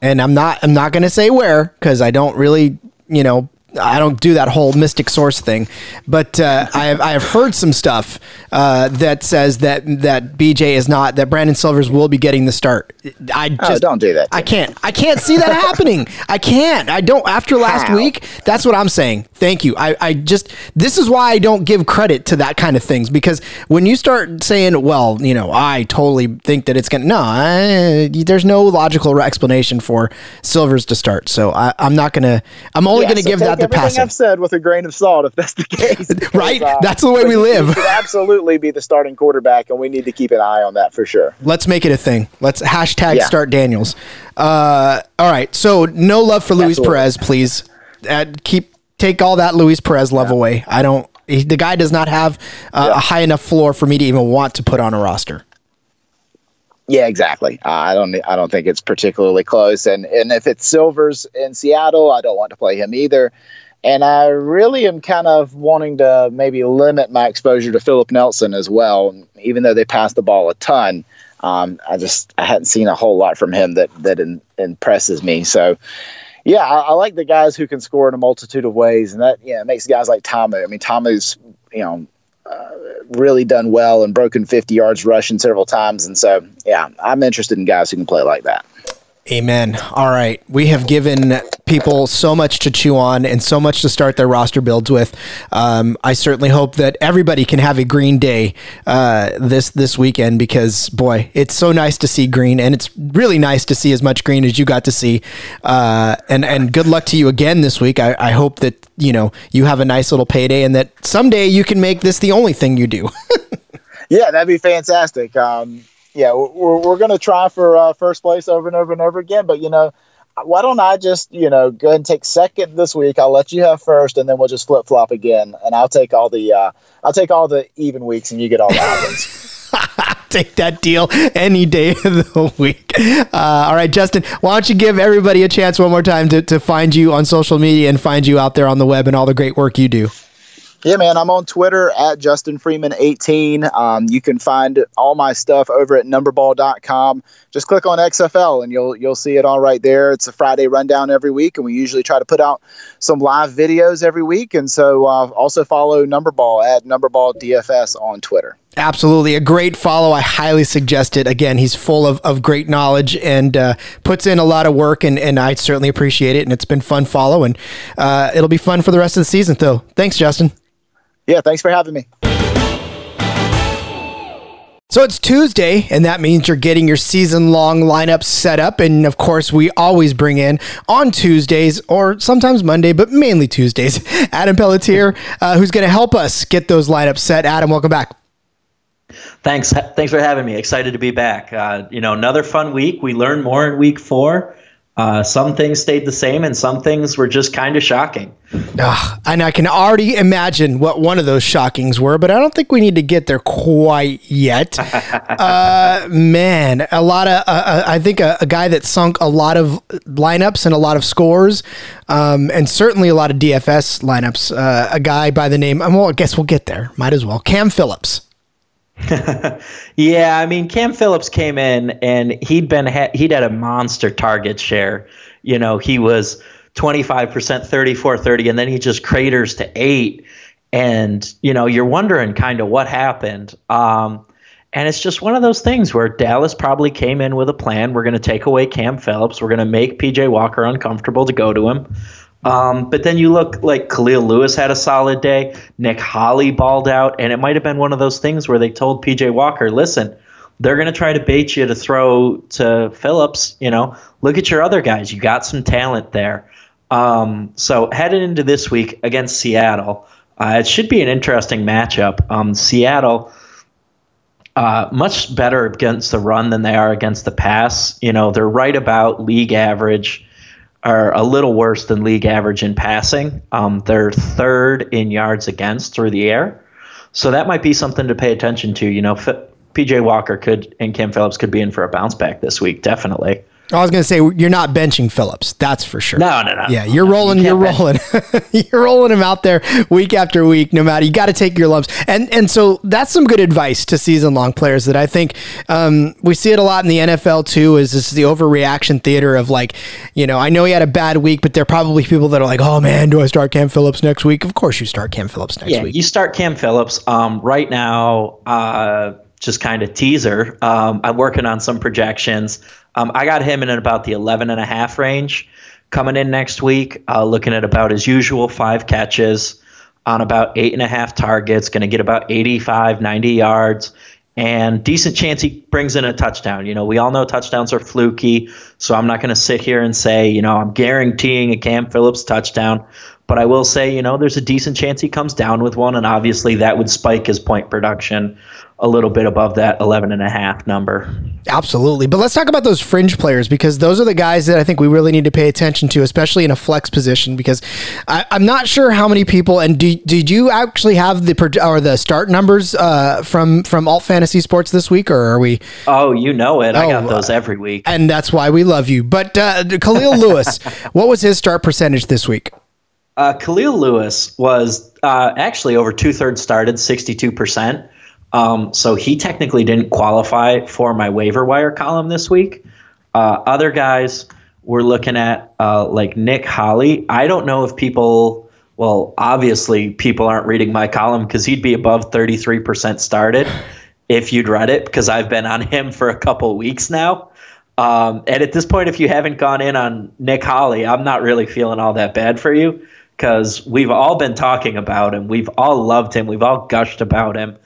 [SPEAKER 1] and I'm not I'm not gonna say where because I don't really you know I don't do that whole mystic source thing, but uh, I have I have heard some stuff uh, that says that that BJ is not that Brandon Silvers will be getting the start. I
[SPEAKER 2] Oh,
[SPEAKER 1] just
[SPEAKER 2] don't do that.
[SPEAKER 1] I can't I can't see that happening. I can't. I don't. After last
[SPEAKER 2] How?
[SPEAKER 1] week, that's what I'm saying. Thank you. I I just this is why I don't give credit to that kind of things because when you start saying, well, you know, I totally think that it's gonna no, I, there's no logical explanation for Silvers to start. So I, I'm not gonna. I'm only
[SPEAKER 2] Yeah,
[SPEAKER 1] gonna
[SPEAKER 2] so
[SPEAKER 1] give that the
[SPEAKER 2] everything
[SPEAKER 1] passing.
[SPEAKER 2] I've said with a grain of salt, if that's the case. [LAUGHS]
[SPEAKER 1] Right?
[SPEAKER 2] Because,
[SPEAKER 1] That's the way we live.
[SPEAKER 2] Absolutely be the starting quarterback, and we need to keep an eye on that for sure.
[SPEAKER 1] Let's make it a thing. Let's hashtag
[SPEAKER 2] Yeah.
[SPEAKER 1] start Daniels. Uh, all right. So no love for Luis
[SPEAKER 2] Absolutely.
[SPEAKER 1] Perez, please. Uh, keep take all that Luis Perez love away. I don't. He, the guy does not have uh,
[SPEAKER 2] Yeah.
[SPEAKER 1] a high enough floor for me to even want to put on a roster.
[SPEAKER 2] Yeah, exactly. Uh, I don't. I don't think it's particularly close. And and if it's Silvers in Seattle, I don't want to play him either. And I really am kind of wanting to maybe limit my exposure to Philip Nelson as well, even though they pass the ball a ton. Um, I just I hadn't seen a whole lot from him that that in, impresses me. So, yeah, I, I like the guys who can score in a multitude of ways, and that yeah makes guys like Ta'amu. I mean, Ta'amu's you know uh, really done well and broken 50 yards rushing several times, and so yeah, I'm interested in guys who can play like that.
[SPEAKER 1] Amen. All right. We have given people so much to chew on and so much to start their roster builds with. Um, I certainly hope that everybody can have a green day uh, this this weekend because boy, it's so nice to see green, and it's really nice to see as much green as you got to see. Uh, and and good luck to you again this week. I, I hope that you know you have a nice little payday and that someday you can make this the only thing you do. [LAUGHS]
[SPEAKER 2] Yeah, that'd be fantastic. Um, yeah, we're, we're going to try for uh, first place over and over and over again. But, you know, why don't I just, you know, go ahead and take second this week? I'll let you have first, and then we'll just flip flop again. And I'll take all the, uh, I'll take all the even weeks, and you get all the [LAUGHS] odd ones. [LAUGHS]
[SPEAKER 1] take that deal any day of the week. Uh, all right, Justin, why don't you give everybody a chance one more time to, to find you on social media and find you out there on the web and all the great work you do?
[SPEAKER 2] Yeah, man, I'm on Twitter at Justin Freeman 18. Um, you can find all my stuff over at numberball.com. Just click on XFL and you'll you'll see it all right there. It's a Friday rundown every week, and we usually try to put out some live videos every week. And so uh, also follow Numberball at Numberball DFS on Twitter.
[SPEAKER 1] Absolutely. A great follow. I highly suggest it. Again, he's full of, of great knowledge and uh, puts in a lot of work, and, and I certainly appreciate it. And it's been fun follow, and uh, it'll be fun for the rest of the season, though. Thanks, Justin.
[SPEAKER 2] Yeah, thanks for having me.
[SPEAKER 1] So it's Tuesday, and that means you're getting your season long lineup set up. And of course, we always bring in on Tuesdays or sometimes Monday, but mainly Tuesdays, [LAUGHS] Adam Pelletier, uh, who's going to help us get those lineups set. Adam, welcome back.
[SPEAKER 3] Thanks. Thanks for having me. Excited to be back. Uh, you know, another fun week. We learned more in week four. Uh, some things stayed the same, and some things were just kind of shocking.
[SPEAKER 1] Ugh, and I can already imagine what one of those shockings were, but I don't think we need to get there quite yet. [LAUGHS] uh, man, a lot of, uh, uh, I think a, a guy that sunk a lot of lineups and a lot of scores, um, and certainly a lot of DFS lineups. Uh, a guy by the name, well, I guess we'll get there. Might as well. Cam Phillips. [LAUGHS]
[SPEAKER 3] Yeah, I mean, Cam Phillips came in and he'd been ha- he'd had a monster target share. You know, he was 25%, 34 30, and then he just craters to eight. And, you know, you're wondering kind of what happened. Um, and it's just one of those things where Dallas probably came in with a plan. We're going to take away Cam Phillips. We're going to make PJ Walker uncomfortable to go to him. Um, but then you look like Kahlil Lewis had a solid day. Nick Holley balled out, and it might have been one of those things where they told PJ Walker, "Listen, they're going to try to bait you to throw to Phillips. You know, look at your other guys. You got some talent there." Um, so headed into this week against Seattle, uh, it should be an interesting matchup. Um, Seattle uh, much better against the run than they are against the pass. You know, they're right about league average, or a little worse than league average in passing. Um, they're third in yards against through the air. So that might be something to pay attention to. You know, PJ Walker could and Cam Phillips could be in for a bounce back this week, definitely.
[SPEAKER 1] I was going to say you're not benching Phillips. That's for sure.
[SPEAKER 3] No, no, no.
[SPEAKER 1] Yeah, you're rolling. You are rolling. [LAUGHS] you're rolling him out there week after week. No matter, you got to take your lumps. And and so that's some good advice to season long players that I think um, we see it a lot in the NFL too. Is this the overreaction theater of like, you know, I know he had a bad week, but there are probably people that are like, oh man, do I start Cam Phillips next week? Of course, you start Cam Phillips next
[SPEAKER 3] yeah,
[SPEAKER 1] week.
[SPEAKER 3] you start Cam Phillips. Um, right now, uh, just kind of teaser. Um, I'm working on some projections. Um, I got him in about the 11 and a half range coming in next week, uh, looking at about his usual five catches on about eight and a half targets, going to get about 85, 90 yards, and decent chance he brings in a touchdown. You know, we all know touchdowns are fluky, so I'm not going to sit here and say, you know, I'm guaranteeing a Cam Phillips touchdown. But I will say, you know, there's a decent chance he comes down with one, and obviously that would spike his point production a little bit above that 11 and a half number.
[SPEAKER 1] Absolutely. But let's talk about those fringe players because those are the guys that I think we really need to pay attention to, especially in a flex position. Because I, am not sure how many people and do, did you actually have the or the start numbers uh, from from Alt Fantasy Sports this week, or are we?
[SPEAKER 3] Oh, you know it. Oh, I got those every week,
[SPEAKER 1] and that's why we love you. But uh, Kahlil Lewis, [LAUGHS] what was his start percentage this week?
[SPEAKER 3] Uh, Kahlil Lewis was uh, actually over two thirds started, 62 percent. Um, so he technically didn't qualify for my waiver wire column this week. Uh, other guys we're looking at uh, like Nick Holley. I don't know if people, well, obviously people aren't reading my column because he'd be above 33% started [LAUGHS] if you'd read it because I've been on him for a couple weeks now. Um, and at this point, if you haven't gone in on Nick Holley, I'm not really feeling all that bad for you because we've all been talking about him. We've all loved him. We've all gushed about him.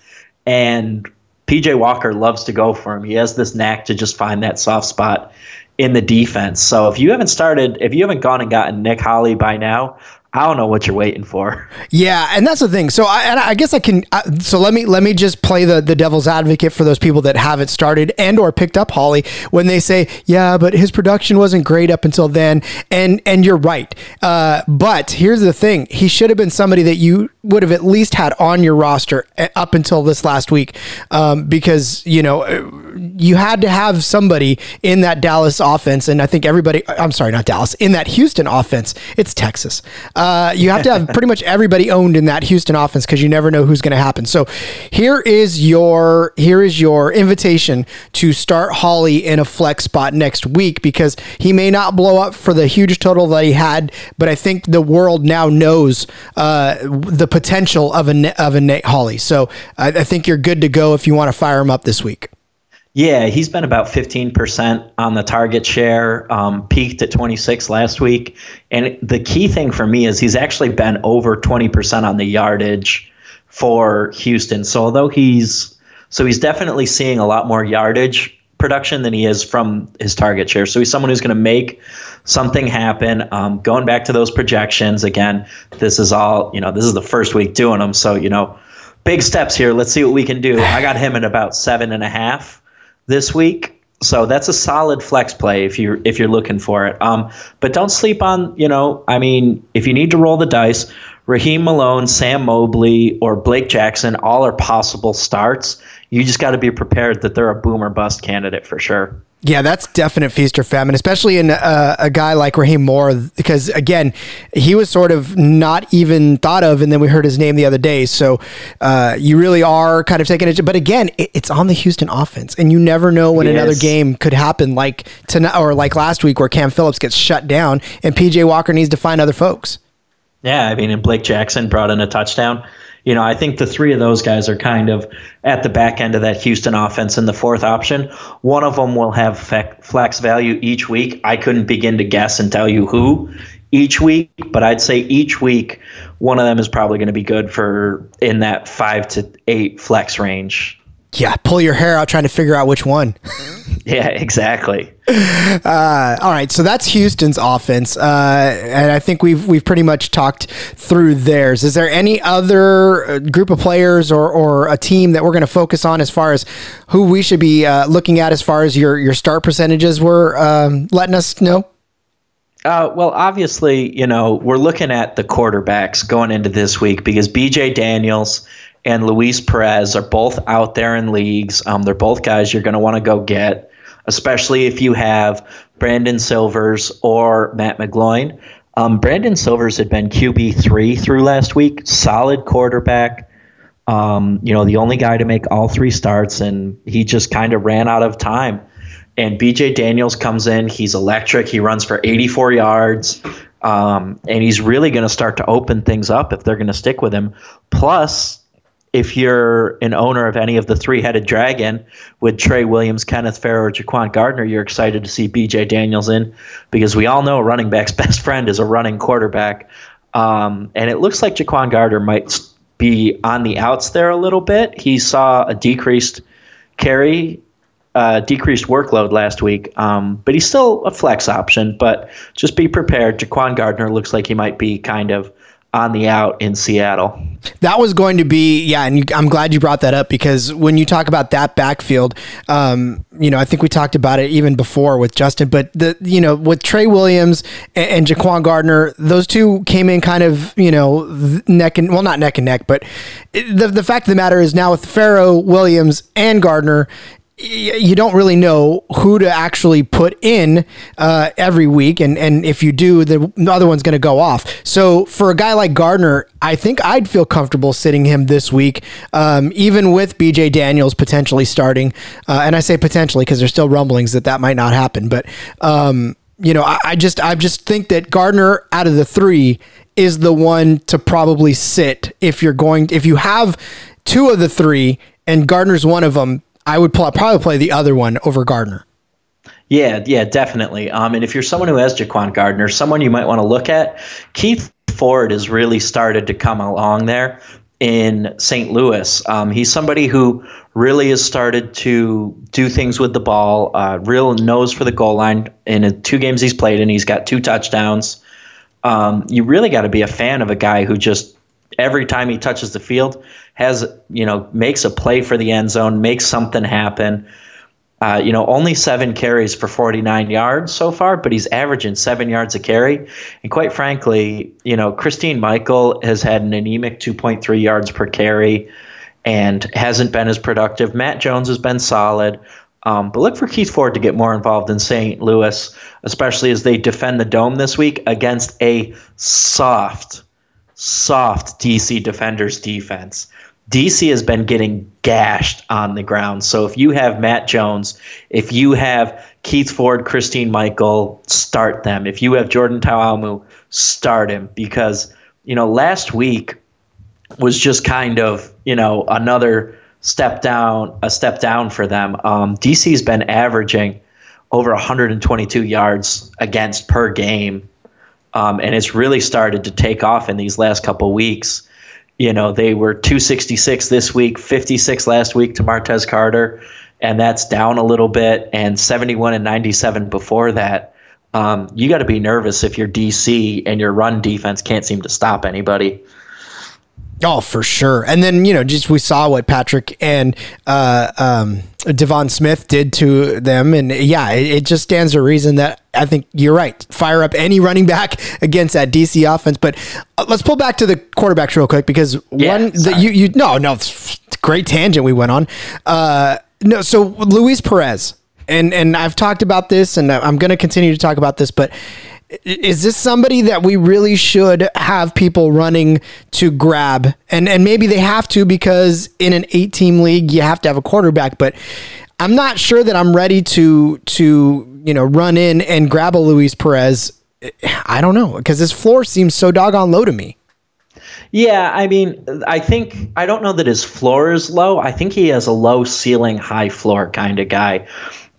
[SPEAKER 3] And PJ Walker loves to go for him. He has this knack to just find that soft spot in the defense. So if you haven't started, if you haven't gone and gotten Nick Holley by now, I don't know what you're waiting for.
[SPEAKER 1] Yeah, and that's the thing. So I, I guess I can. Uh, so let me let me just play the the devil's advocate for those people that haven't started and or picked up Holley when they say, yeah, but his production wasn't great up until then, and and you're right. Uh, but here's the thing: he should have been somebody that you would have at least had on your roster uh, up until this last week, um, because you know you had to have somebody in that Dallas offense, and I think everybody. I'm sorry, not Dallas, in that Houston offense. It's Texas. Uh, you have to have [LAUGHS] pretty much everybody owned in that Houston offense because you never know who's going to happen. So here is your here is your invitation to start Holley in a flex spot next week because he may not blow up for the huge total that he had, but I think the world now knows uh, the potential of a of a Nate Holley. So I, I think you're good to go if you want to fire him up this week.
[SPEAKER 3] Yeah, he's been about 15% on the target share, um, peaked at 26 last week. And the key thing for me is he's actually been over 20% on the yardage for Houston. So although he's so he's definitely seeing a lot more yardage production than he is from his target share. So he's someone who's going to make something happen. Um, going back to those projections again, this is all you know. This is the first week doing them, so you know, big steps here. Let's see what we can do. I got him at about seven and a half this week. So that's a solid flex play if you're if you're looking for it. Um, but don't sleep on you know. I mean, if you need to roll the dice, Raheem Malone, Sam Mobley, or Blake Jackson all are possible starts. You just got to be prepared that they're a boomer bust candidate for sure.
[SPEAKER 1] Yeah, that's definite feast or famine, especially in uh, a guy like Raheem Moore, because again, he was sort of not even thought of, and then we heard his name the other day. So uh, you really are kind of taking it. But again, it, it's on the Houston offense, and you never know when another game could happen, like tonight or like last week, where Cam Phillips gets shut down, and PJ Walker needs to find other folks.
[SPEAKER 3] Yeah, I mean, and Blake Jackson brought in a touchdown you know, I think the three of those guys are kind of at the back end of that Houston offense in the fourth option. One of them will have flex value each week. I couldn't begin to guess and tell you who each week, but I'd say each week one of them is probably going to be good for in that five to eight flex range.
[SPEAKER 1] Yeah, pull your hair out trying to figure out which one. [LAUGHS]
[SPEAKER 3] yeah, exactly.
[SPEAKER 1] Uh, all right, so that's Houston's offense, uh, and I think we've we've pretty much talked through theirs. Is there any other uh, group of players or, or a team that we're going to focus on as far as who we should be uh, looking at as far as your your start percentages were um, letting us know?
[SPEAKER 3] Uh, well, obviously, you know, we're looking at the quarterbacks going into this week because BJ Daniels and Luis Perez are both out there in leagues. Um, they're both guys you're going to want to go get especially if you have Brandon Silvers or Matt McGloin. Um, Brandon Silvers had been QB three through last week, solid quarterback. Um, you know, the only guy to make all three starts, and he just kind of ran out of time. And BJ Daniels comes in. He's electric. He runs for 84 yards. Um, and he's really going to start to open things up if they're going to stick with him. Plus, if you're an owner of any of the three-headed dragon with Trey Williams, Kenneth Farrow, or Ja'Quan Gardner, you're excited to see B.J. Daniels in because we all know a running back's [LAUGHS] best friend is a running quarterback. Um, and it looks like Ja'Quan Gardner might be on the outs there a little bit. He saw a decreased carry, uh, decreased workload last week, um, but he's still a flex option. But just be prepared. Ja'Quan Gardner looks like he might be kind of – on the out in Seattle.
[SPEAKER 1] That was going to be, yeah, and you, I'm glad you brought that up because when you talk about that backfield, um, you know, I think we talked about it even before with Justin, but the, you know, with Trey Williams and, and Ja'Quan Gardner, those two came in kind of, you know, neck and, well, not neck and neck, but the, the fact of the matter is now with Farrow, Williams, and Gardner, you don't really know who to actually put in uh, every week, and and if you do, the other one's going to go off. So for a guy like Gardner, I think I'd feel comfortable sitting him this week, um, even with B.J. Daniels potentially starting. Uh, and I say potentially because there's still rumblings that that might not happen, but. Um, you know, I, I just I just think that Gardner out of the three is the one to probably sit if you're going if you have two of the three and Gardner's one of them I would pl- probably play the other one over Gardner.
[SPEAKER 3] Yeah, yeah, definitely. Um, and if you're someone who has Ja'Quan Gardner, someone you might want to look at, Keith Ford has really started to come along there in St. Louis. Um, he's somebody who really has started to do things with the ball, uh, real nose for the goal line in the two games he's played, and he's got two touchdowns. Um, you really got to be a fan of a guy who just every time he touches the field has you know makes a play for the end zone, makes something happen. Uh, you know, only seven carries for 49 yards so far, but he's averaging seven yards a carry. And quite frankly, you know, Christine Michael has had an anemic 2.3 yards per carry and hasn't been as productive. Matt Jones has been solid. Um, but look for Keith Ford to get more involved in St. Louis, especially as they defend the dome this week against a soft soft DC defenders defense. DC has been getting gashed on the ground. So if you have Matt Jones, if you have Keith Ford, Christine Michael, start them. If you have Jordan Ta'amu, start him because you know last week was just kind of you know another step down, a step down for them. Um, DC's been averaging over 122 yards against per game um, and it's really started to take off in these last couple weeks. You know, they were 266 this week, 56 last week to Martez Carter, and that's down a little bit, and 71 and 97 before that. Um, you got to be nervous if your DC and your run defense can't seem to stop anybody.
[SPEAKER 1] Oh, for sure. And then, you know, just we saw what Patrick and uh, um, De'Veon Smith did to them. And yeah, it, it, just stands to reason that I think you're right. Fire up any running back [LAUGHS] against that DC offense. But uh, let's pull back to the quarterbacks real quick because yeah, one, that you, you, no, no, great tangent we went on. Uh, no, so Luis Perez, and, and I've talked about this and I'm going to continue to talk about this, but is this somebody that we really should have people running to grab and and maybe they have to because in an eight team league you have to have a quarterback but i'm not sure that i'm ready to to you know run in and grab a luis perez i don't know because his floor seems so doggone low to me
[SPEAKER 3] yeah, I mean, I think I don't know that his floor is low. I think he has a low ceiling, high floor kind of guy.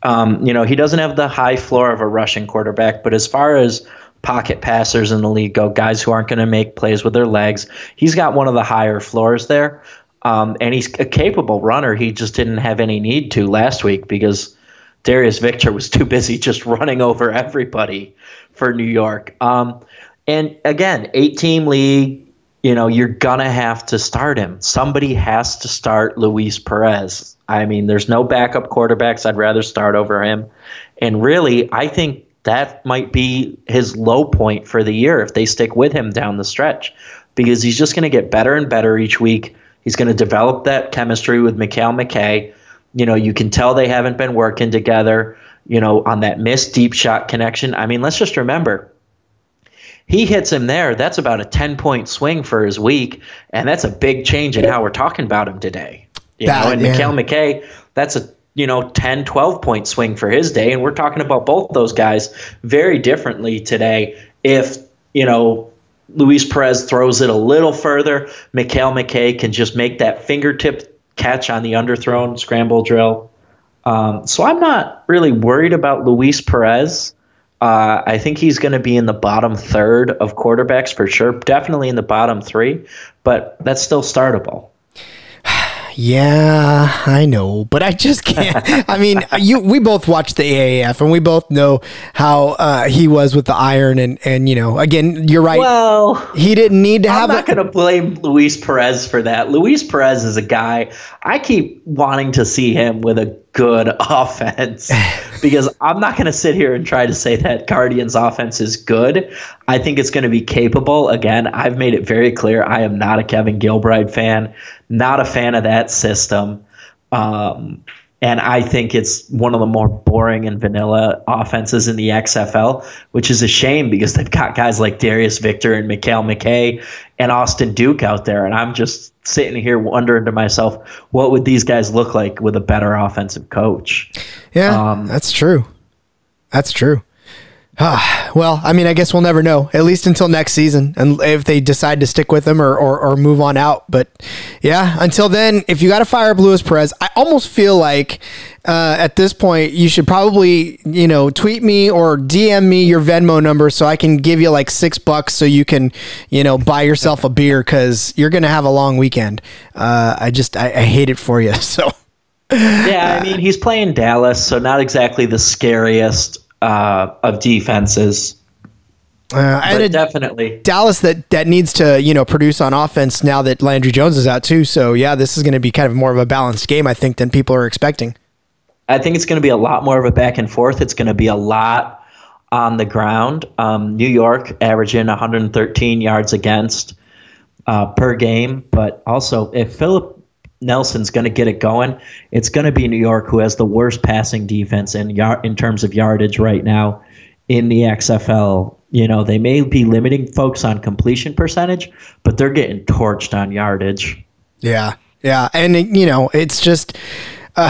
[SPEAKER 3] Um, you know, he doesn't have the high floor of a rushing quarterback, but as far as pocket passers in the league go, guys who aren't going to make plays with their legs, he's got one of the higher floors there. Um, and he's a capable runner. He just didn't have any need to last week because Darius Victor was too busy just running over everybody for New York. Um, and again, eight team league, you know, you're going to have to start him. Somebody has to start Luis Perez. I mean, there's no backup quarterbacks. I'd rather start over him. And really, I think that might be his low point for the year if they stick with him down the stretch because he's just going to get better and better each week. He's going to develop that chemistry with Mekale McKay. You know, you can tell they haven't been working together, you know, on that missed deep shot connection. I mean, let's just remember he hits him there. That's about a 10 point swing for his week. And that's a big change in how we're talking about him today. You that, know, and yeah. Mekale McKay, that's a you know 10 12 point swing for his day and we're talking about both those guys very differently today if you know Luis Perez throws it a little further Mekale McKay can just make that fingertip catch on the underthrown scramble drill um, so I'm not really worried about Luis Perez uh, I think he's going to be in the bottom third of quarterbacks for sure. Definitely in the bottom three, but that's still startable. [SIGHS]
[SPEAKER 1] Yeah, I know, but I just can't. [LAUGHS] I mean, you we both watched the AAF, and we both know how uh, he was with the iron, and and you know, again, you're right.
[SPEAKER 3] Well,
[SPEAKER 1] he didn't need to
[SPEAKER 3] have.
[SPEAKER 1] I'm
[SPEAKER 3] not going to blame Luis Perez for that. Luis Perez is a guy I keep wanting to see him with a good [LAUGHS] offense because I'm not going to sit here and try to say that Guardians offense is good. I think it's going to be capable. Again, I've made it very clear I am not a Kevin Gilbride fan, not a fan of that system. Um, and I think it's one of the more boring and vanilla offenses in the XFL, which is a shame because they've got guys like Darius Victor and Mekale McKay and Austin Duke out there. And I'm just sitting here wondering to myself, what would these guys look like with a better offensive coach?
[SPEAKER 1] Yeah, um, that's true. That's true. Well, I mean, I guess we'll never know, at least until next season, and if they decide to stick with him or, or, or move on out. But yeah, until then, if you got to fire up Luis Perez, I almost feel like uh, at this point you should probably, you know, tweet me or DM me your Venmo number so I can give you like six bucks so you can, you know, buy yourself a beer because you're gonna have a long weekend. Uh, I just I, I hate it for you. [LAUGHS] So.
[SPEAKER 3] yeah, I mean he's playing Dallas, so not exactly the scariest uh, of defenses.
[SPEAKER 1] Uh, and
[SPEAKER 3] definitely
[SPEAKER 1] Dallas that that needs to you know produce on offense now that Landry Jones is out too. So yeah, this is going to be kind of more of a balanced game, I think, than people are expecting.
[SPEAKER 3] I think it's going to be a lot more of a back and forth. It's going to be a lot on the ground. Um, New York averaging 113 yards against uh, per game, but also if Philip Nelson's going to get it going, it's going to be New York who has the worst passing defense in yard in terms of yardage right now in the XFL. You know, they may be limiting folks on completion percentage, but they're getting torched on yardage.
[SPEAKER 1] Yeah. Yeah, and you know, it's just uh,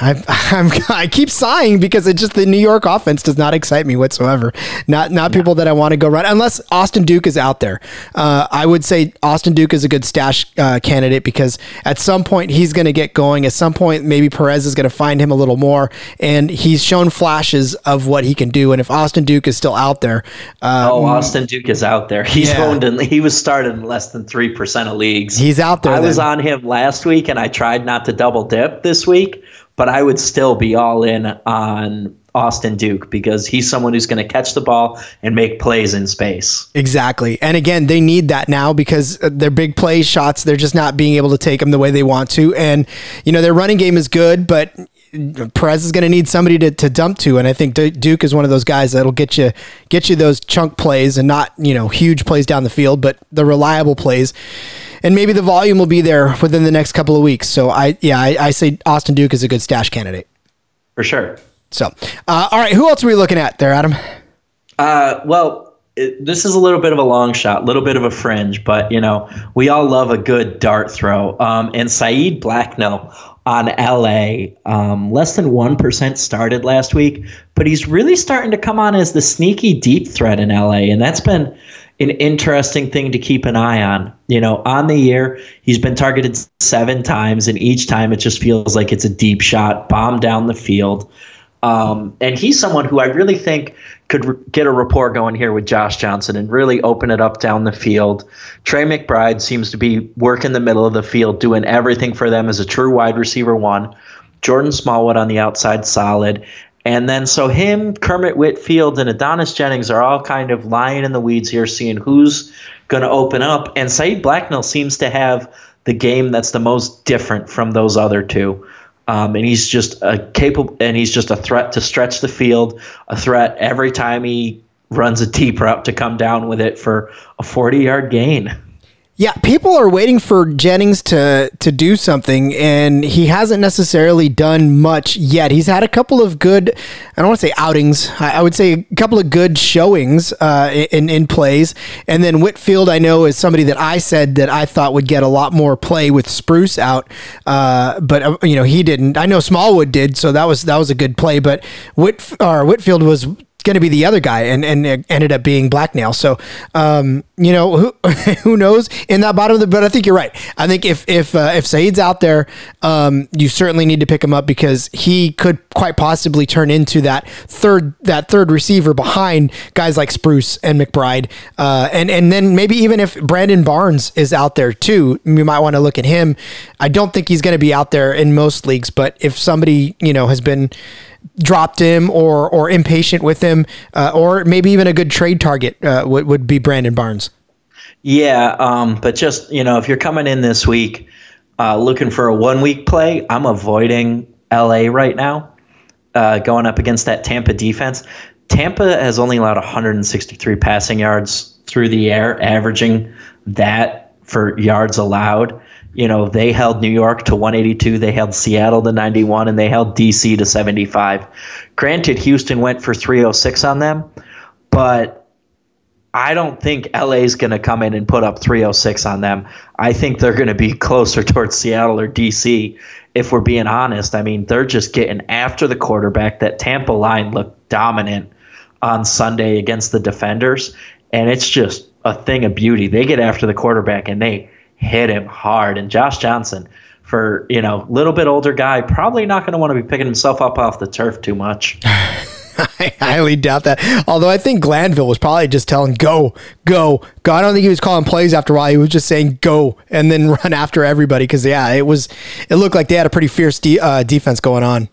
[SPEAKER 1] I, [LAUGHS] I'm, i keep sighing because it just the New York offense does not excite me whatsoever. Not not no. people that I want to go run unless Austin Duke is out there. Uh, I would say Austin Duke is a good stash uh, candidate because at some point he's going to get going. At some point maybe Perez is going to find him a little more, and he's shown flashes of what he can do. And if Austin Duke is still out there,
[SPEAKER 3] um, oh, Austin Duke is out there. [LAUGHS] He's yeah. owned in, he was started in less than three percent of leagues.
[SPEAKER 1] He's out there.
[SPEAKER 3] I
[SPEAKER 1] then.
[SPEAKER 3] was on him last week, and I tried not to double dip this week but I would still be all in on Austin Duke because he's someone who's going to catch the ball and make plays in space.
[SPEAKER 1] Exactly. And again, they need that now because uh, their big play shots, they're just not being able to take them the way they want to. And, you know, their running game is good, but Perez is going to need somebody to, to dump to, and I think Duke is one of those guys that'll get you get you those chunk plays and not you know huge plays down the field, but the reliable plays and maybe the volume will be there within the next couple of weeks. So I, yeah, I, I say Austin Duke is a good stash candidate
[SPEAKER 3] for sure.
[SPEAKER 1] So, uh, all right, who else are we looking at there, Adam?
[SPEAKER 3] Uh, well, it, this is a little bit of a long shot, a little bit of a fringe, but you know we all love a good dart throw. Um, and Saeed Blacknall on LA, um, less than one percent started last week, but he's really starting to come on as the sneaky deep threat in LA, and that's been an interesting thing to keep an eye on. You know, on the year, he's been targeted seven times, and each time it just feels like it's a deep shot, bomb down the field. Um, and he's someone who I really think could get a rapport going here with Josh Johnson and really open it up down the field. Tre McBride seems to be working the middle of the field, doing everything for them as a true wide receiver one. Jordan Smallwood on the outside, solid. And then so him, Kermit Whitfield, and Adonis Jennings are all kind of lying in the weeds here, seeing who's going to open up. And Saeed Blacknall seems to have the game that's the most different from those other two. Um, and he's just a capable, and he's just a threat to stretch the field, a threat every time he runs a deep route to come down with it for a 40 yard gain.
[SPEAKER 1] Yeah, people are waiting for Jennings to to do something, and he hasn't necessarily done much yet. He's had a couple of good, I don't want to say outings, I, would say a couple of good showings uh, in in plays. And then Whitfield, I know, is somebody that I said that I thought would get a lot more play with Spruce out, uh, but uh, you know he didn't. I know Smallwood did, so that was that was a good play. But Whit or Whitfield was going to be the other guy, and and it ended up being Blacknall. So, um, you know, who [LAUGHS] who knows in that bottom of the. But I think you're right. I think if if uh, if Saeed's out there, um, you certainly need to pick him up because he could quite possibly turn into that third that third receiver behind guys like Spruce and McBride, uh, and and then maybe even if Brandon Barnes is out there too, you might want to look at him. I don't think he's going to be out there in most leagues, but if somebody you know has been dropped him or or impatient with him, uh, or maybe even a good trade target uh, would would be Brandon Barnes.
[SPEAKER 3] Yeah, um, but just you know, if you're coming in this week uh, looking for a one week play, I'm avoiding LA right now. Uh, going up against that Tampa defense, Tampa has only allowed 163 passing yards through the air, averaging that for yards allowed you know, they held New York to 182, they held Seattle to 91, and they held DC to 75. Granted, Houston went for 306 on them, but I don't think LA is going to come in and put up 306 on them. I think they're going to be [LAUGHS] closer towards Seattle or DC, if we're being honest. I mean, they're just getting after the quarterback. That Tampa line looked dominant on Sunday against the defenders, and it's just a thing of beauty. They get after the quarterback and they hit him hard. And Josh Johnson, for you know, little bit older guy, probably not going to want to be picking himself up off the turf too much. [LAUGHS]
[SPEAKER 1] I highly doubt that. Although I think Glanville was probably just telling go, go, go. I don't think he was calling plays after a while. He was just saying go and then [LAUGHS] run after everybody because yeah, it was. It looked like they had a pretty fierce de- uh, defense going on.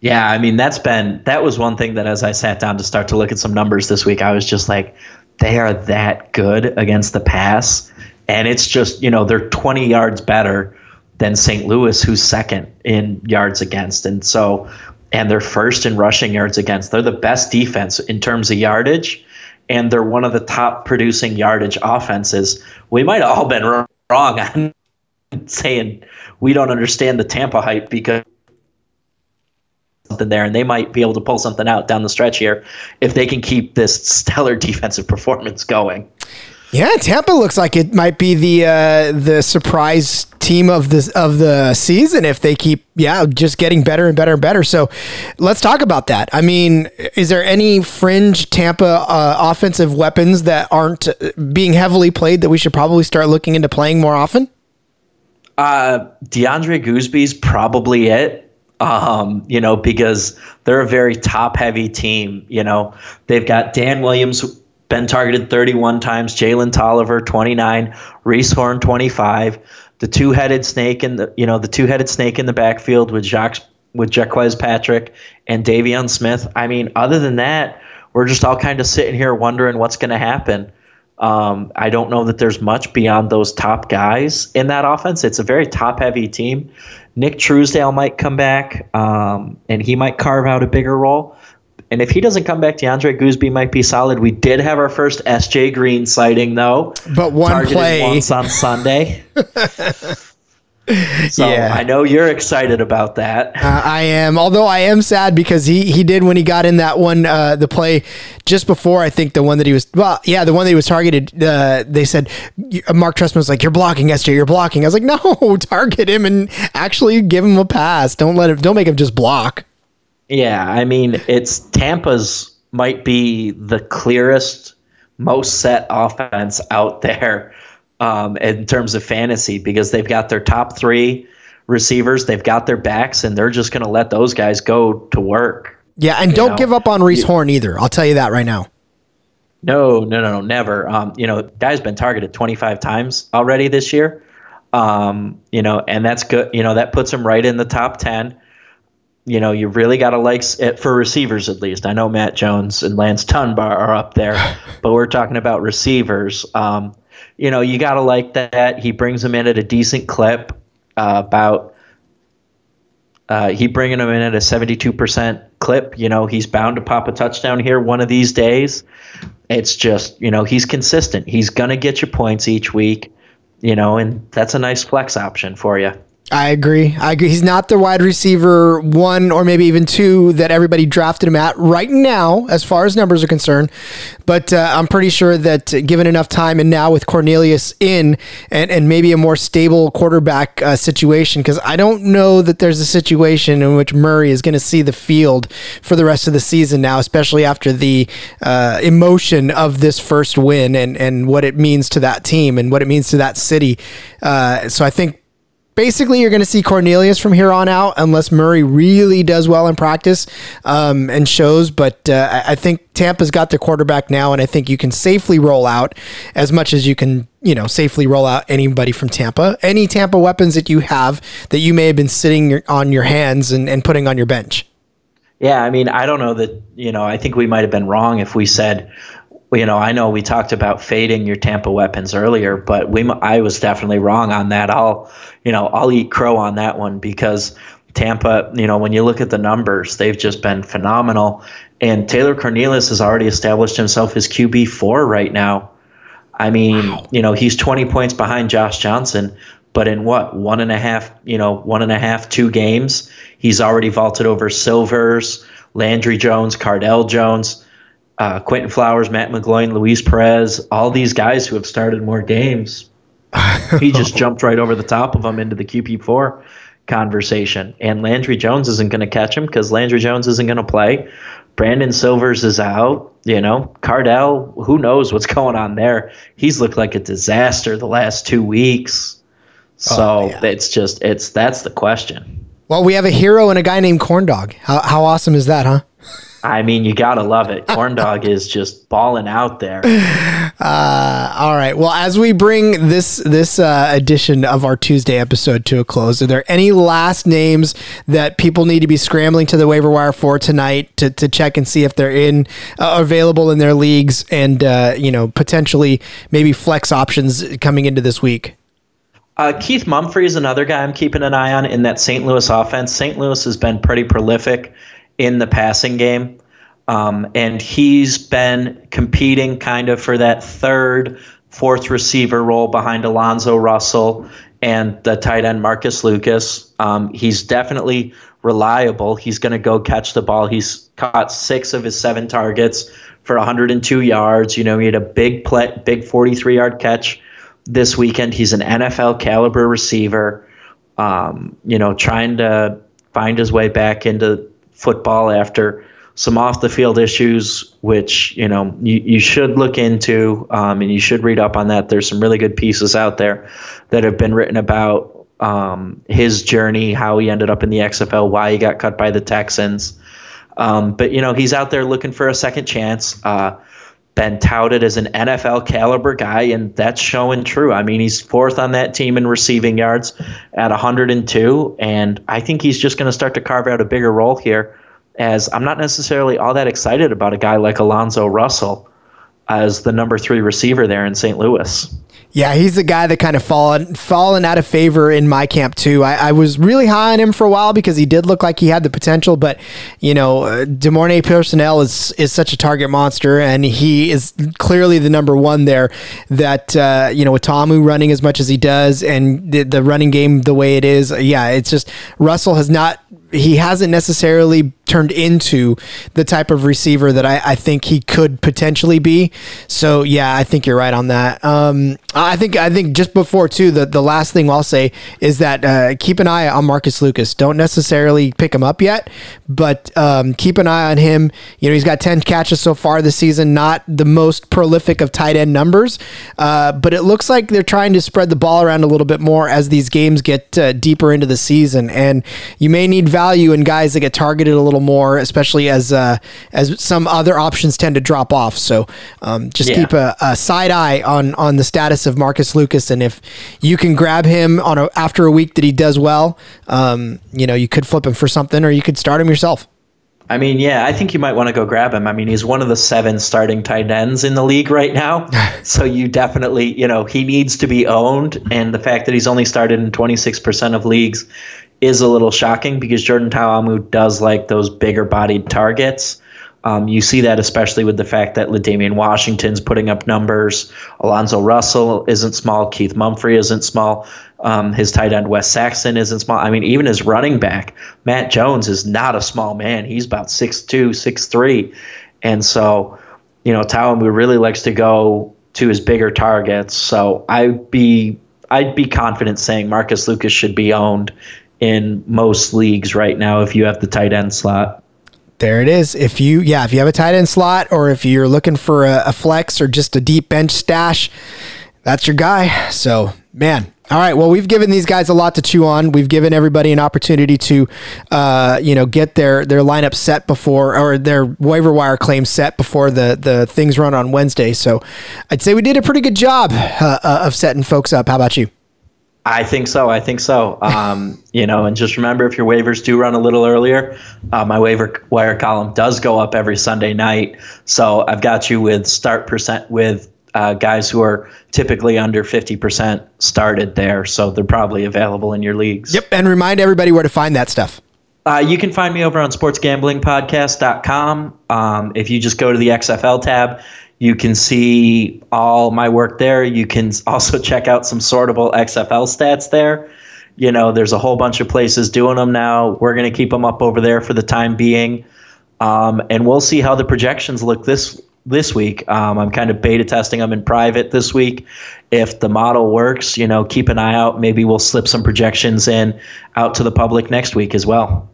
[SPEAKER 3] Yeah, I mean that's been that was one thing that as I sat down to start to look at some numbers this week, I was just like, they are that good against the pass and it's just you know they're 20 yards better than St. Louis, who's second in yards against, and so and they're first in rushing yards against. They're the best defense in terms of yardage, and they're one of the top producing yardage offenses. We might have all been wrong on saying we don't understand the Tampa hype because something there, and they might be able to pull something out down the stretch here if they can keep this stellar [LAUGHS] defensive performance going.
[SPEAKER 1] Yeah, Tampa looks like it might be the uh, the surprise team of the of the season if they keep yeah just getting better and better and better. So let's talk about that. I mean, is there any fringe Tampa uh, offensive weapons that aren't being heavily played that we should probably start looking into playing more often?
[SPEAKER 3] Uh, DeAndre Goosby's probably it. Um, you know, because they're a very top heavy team. You know, they've got Dan Williams been targeted 31 times. Jalen Tolliver 29, Reece Horn 25. The two-headed snake in the you know the two-headed snake in the backfield with Jacques with Jacques Patrick and De'Veon Smith. I mean, other than that, we're just all kind of sitting here wondering what's going to happen. Um, I don't know that there's much beyond those top guys in that offense. It's a very top-heavy team. Nick Truesdale might come back, um, and he might carve out a bigger role. And if he doesn't come back, DeAndre Goosby might be solid. We did have our first SJ Green sighting though,
[SPEAKER 1] but one play
[SPEAKER 3] once on Sunday. [LAUGHS] so yeah. I know you're excited about that.
[SPEAKER 1] Uh, I am, although I am sad because he he did when he got in that one uh, the play just before I think the one that he was well yeah the one that he was targeted. Uh, they said Marc Trestman was like you're blocking SJ, you're blocking. I was like [LAUGHS] no, target him and actually give him a pass. Don't let him. Don't make him just block.
[SPEAKER 3] Yeah, I mean, it's Tampa's might be the clearest, most set offense out there um, in terms of fantasy because they've got their top three receivers, they've got their backs, and they're just going to let those guys go to work.
[SPEAKER 1] Yeah, and don't know? give up on Reece Horn either. I'll tell you that right now.
[SPEAKER 3] No, no, no, no, never. Um, you know, guy's been targeted 25 times already this year. Um, you know, and that's good. You know, that puts him right in the top 10. You know, you really got to like it for receivers at least. I know Matt Jones and Lance Dunbar are up there, [LAUGHS] but we're talking about receivers. Um, you know, you got to like that. He brings them in at a decent clip, uh, about uh, he bringing them in at a 72% clip. You know, he's bound to pop a touchdown here one of these days. It's just, you know, he's consistent. He's going to get you points each week, you know, and that's a nice flex option for you.
[SPEAKER 1] I agree. I agree. He's not the wide receiver one or maybe even two that everybody drafted him at right now, as far as numbers are concerned. But uh, I'm pretty sure that given enough time and now with Cornelius in and, and maybe a more stable quarterback uh, situation, because I don't know that there's a situation in which Murray is going to see the field for the rest of the season now, especially after the uh, emotion of this first win and, and what it means to that team and what it means to that city. Uh, so I think basically you're going to see Cornelius from here on out, unless Murray really does well in practice um, and shows. But uh, I think Tampa's got their quarterback now, and I think you can safely roll out as much as you can, you know, safely roll out anybody from Tampa. Any Tampa weapons that you have that you may have been sitting on your hands and, and putting on your bench.
[SPEAKER 3] Yeah, I mean, I don't know that, you know, I think we might have been wrong if we said, you know, I know we talked about fading your Tampa weapons earlier, but we I was definitely wrong on that. I'll, you know, I'll eat crow on that one because Tampa, you know, when you look at the numbers, they've just been phenomenal. And Taylor Cornelius has already established himself as QB four right now. I mean, wow. you know, he's 20 points behind Josh Johnson, but in what one and a half, you know, one and a half, two games, he's already vaulted over Silvers, Landry Jones, Cardale Jones uh, Quinton Flowers, Matt McGloin, Luis Perez, all these guys who have started more games. [LAUGHS] he just jumped right over the top of them into the QB4 conversation. And Landry Jones isn't going to catch him because Landry Jones isn't going to play. Brandon Silvers is out. You know, Cardale, who knows what's going on there? He's looked like a disaster the last two weeks. So oh, yeah. it's just it's that's the question.
[SPEAKER 1] Well, we have a hero and a guy named Corndog. How how awesome is that, huh? [LAUGHS]
[SPEAKER 3] I mean, you gotta love it. Corn [LAUGHS] dog is just balling out there. [LAUGHS]
[SPEAKER 1] Uh, all right. Well, as we bring this this uh, edition of our Tuesday episode to a close, are there any last names that people need to be scrambling to the waiver wire for tonight to, to check and see if they're in uh, available in their leagues and uh, you know potentially maybe flex options coming into this week?
[SPEAKER 3] Uh, Keith Mumphrey is another guy I'm keeping an eye on in that St. Louis offense. St. Louis has been pretty prolific in the passing game. Um, and he's been competing kind of for that third, fourth receiver role behind Alonzo Russell and the tight end Marcus Lucas. Um, he's definitely reliable. He's going to go catch the ball. He's caught six of his seven targets for 102 yards. You know, he had a big play, big 43 yard catch this weekend. He's an NFL caliber receiver. Um, you know, trying to find his way back into football after some off the field issues, which you know you, you should look into um, and you should read up on that. There's some really good pieces out there that have been written about um, his journey, how he ended up in the XFL, why he got cut by the Texans. Um, but you know he's out there looking for a second chance. Uh, been touted as an NFL caliber guy, and that's showing true. I mean, he's fourth on that team in receiving yards at 102, and I think he's just going to start to carve out a bigger role here. As I'm not necessarily all that excited about a guy like Alonzo Russell as the number three receiver there in St. Louis.
[SPEAKER 1] Yeah, he's the guy that kind of fallen fallen out of favor in my camp too. I, I, was really high on him for a while because he did look like he had the potential, but you know, uh, De'Mornay Pierson-El is is such a target monster, and he is clearly the number one there. That uh, you know, with Ta'amu running as much as he does, and the, the running game the way it is, yeah, it's just Russell has not he hasn't necessarily turned into the type of receiver that I, I, think he could potentially be. So yeah, I think you're right on that. Um, I think I think just before too, the, the last thing I'll say is that uh, keep an eye on Marcus Lucas. Don't necessarily pick him up yet, but um, keep an eye on him. You know, he's got 10 catches so far this season, not the most prolific of tight end numbers, uh, but it looks like they're trying to spread the ball around a little bit more as these games get uh, deeper into the season. And you may need value in guys that get targeted a little little more, especially as uh, as some other options tend to drop off. So um, just
[SPEAKER 3] Yeah.
[SPEAKER 1] keep a, a side eye on on the status of Marcus Lucas, and if you can grab him on a after a week that he does well, um, you know you could flip him for something, or you could start him yourself.
[SPEAKER 3] I mean, yeah, I think you might want to go grab him. I mean, he's one of the seven starting tight ends in the league right now. [LAUGHS] so you definitely, you know, he needs to be owned. And the fact that he's only started in 26% of leagues is a little shocking because Jordan Ta'amu does like those bigger bodied targets. Um, you see that especially with the fact that L'Damian Washington's putting up numbers. Alonzo Russell isn't small. Keith Mumphrey isn't small. Um, his tight end Wes Saxon isn't small. I mean, even his running back Matt Jones is not a small man. He's about 6'2", 6'3". and so you know Ta'amu really likes to go to his bigger targets. So I'd be I'd be confident saying Marcus Lucas should be owned in most leagues right now if you have the tight end slot.
[SPEAKER 1] There it is. If you, yeah, if you have a tight end slot, or if you're looking for a, a flex or just a deep bench stash, that's your guy. So, man. All right. Well, we've given these guys a lot to chew on. We've given everybody an opportunity to, uh, you know, get their their lineup set before or their waiver wire claim set before the the things run on Wednesday. So, I'd say we did a pretty good job uh, uh, of setting folks up. How about you?
[SPEAKER 3] I think so. I think so. Um, you know, and just remember if your waivers do run a little earlier, uh, my waiver wire column does go up every Sunday night. So I've got you with start percent with uh, guys who are typically under 50% started there. So they're probably available in your leagues.
[SPEAKER 1] Yep. And remind everybody where to find that stuff.
[SPEAKER 3] Uh, you can find me over on sportsgamblingpodcast.com. Um, if you just go to the XFL tab, you can see all my work there. You can [LAUGHS] also check out some sortable XFL stats there. You know, there's a whole bunch of places doing them now. We're going to keep them up over there for the time being. Um, and we'll see how the projections look this this week. Um, I'm kind of beta testing them in private this week. If the model works, you know, keep an eye out. Maybe we'll slip some projections in out to the public next week as well.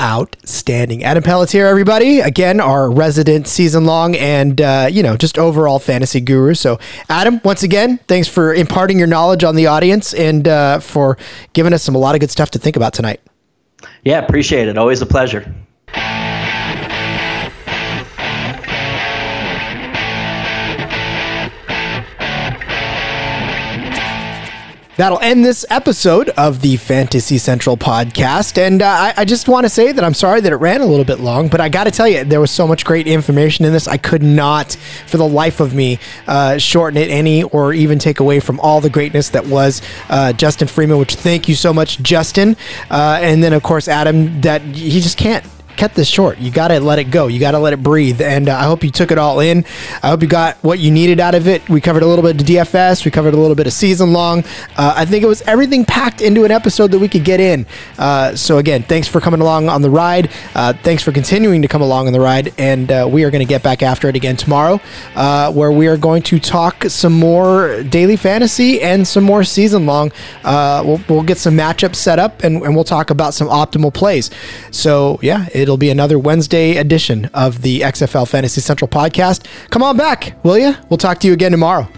[SPEAKER 1] Outstanding. Adam Pelletier, everybody. Again, our resident season long and, uh, you know, just overall fantasy guru. So, Adam, once again, thanks for imparting your knowledge on the audience and uh, for giving us some a lot of good stuff to think about tonight.
[SPEAKER 3] Yeah, appreciate it. Always a pleasure.
[SPEAKER 1] That'll end this episode of the Fantasy Central podcast. And uh, I, I just want to say that I'm sorry that it ran a little bit long, but I got to tell you, there was so much great information in this. I could not, for the life of me, uh, shorten it any or even take away from all the greatness that was uh, Justin Freeman, which thank you so much, Justin. Uh, and then, of course, Adam, that he just can't cut this short. You got to let it go. You got to let it breathe. And uh, I hope you took it all in. I hope you got what you needed out of it. We covered a little bit of DFS. We covered a little bit of season long. Uh, I think it was everything packed into an episode that we could get in. Uh, so again, thanks for coming along on the ride. Uh, thanks for continuing to come along on the ride. And uh, we are going to get back after it again tomorrow, uh, where we are going to talk some more daily fantasy and some more season long. We'll, we'll get some matchups set up and, and we'll talk about some optimal plays. So yeah, it'll be another Wednesday edition of the XFL Fantasy Central podcast. Come on back, will you? We'll talk to you again tomorrow.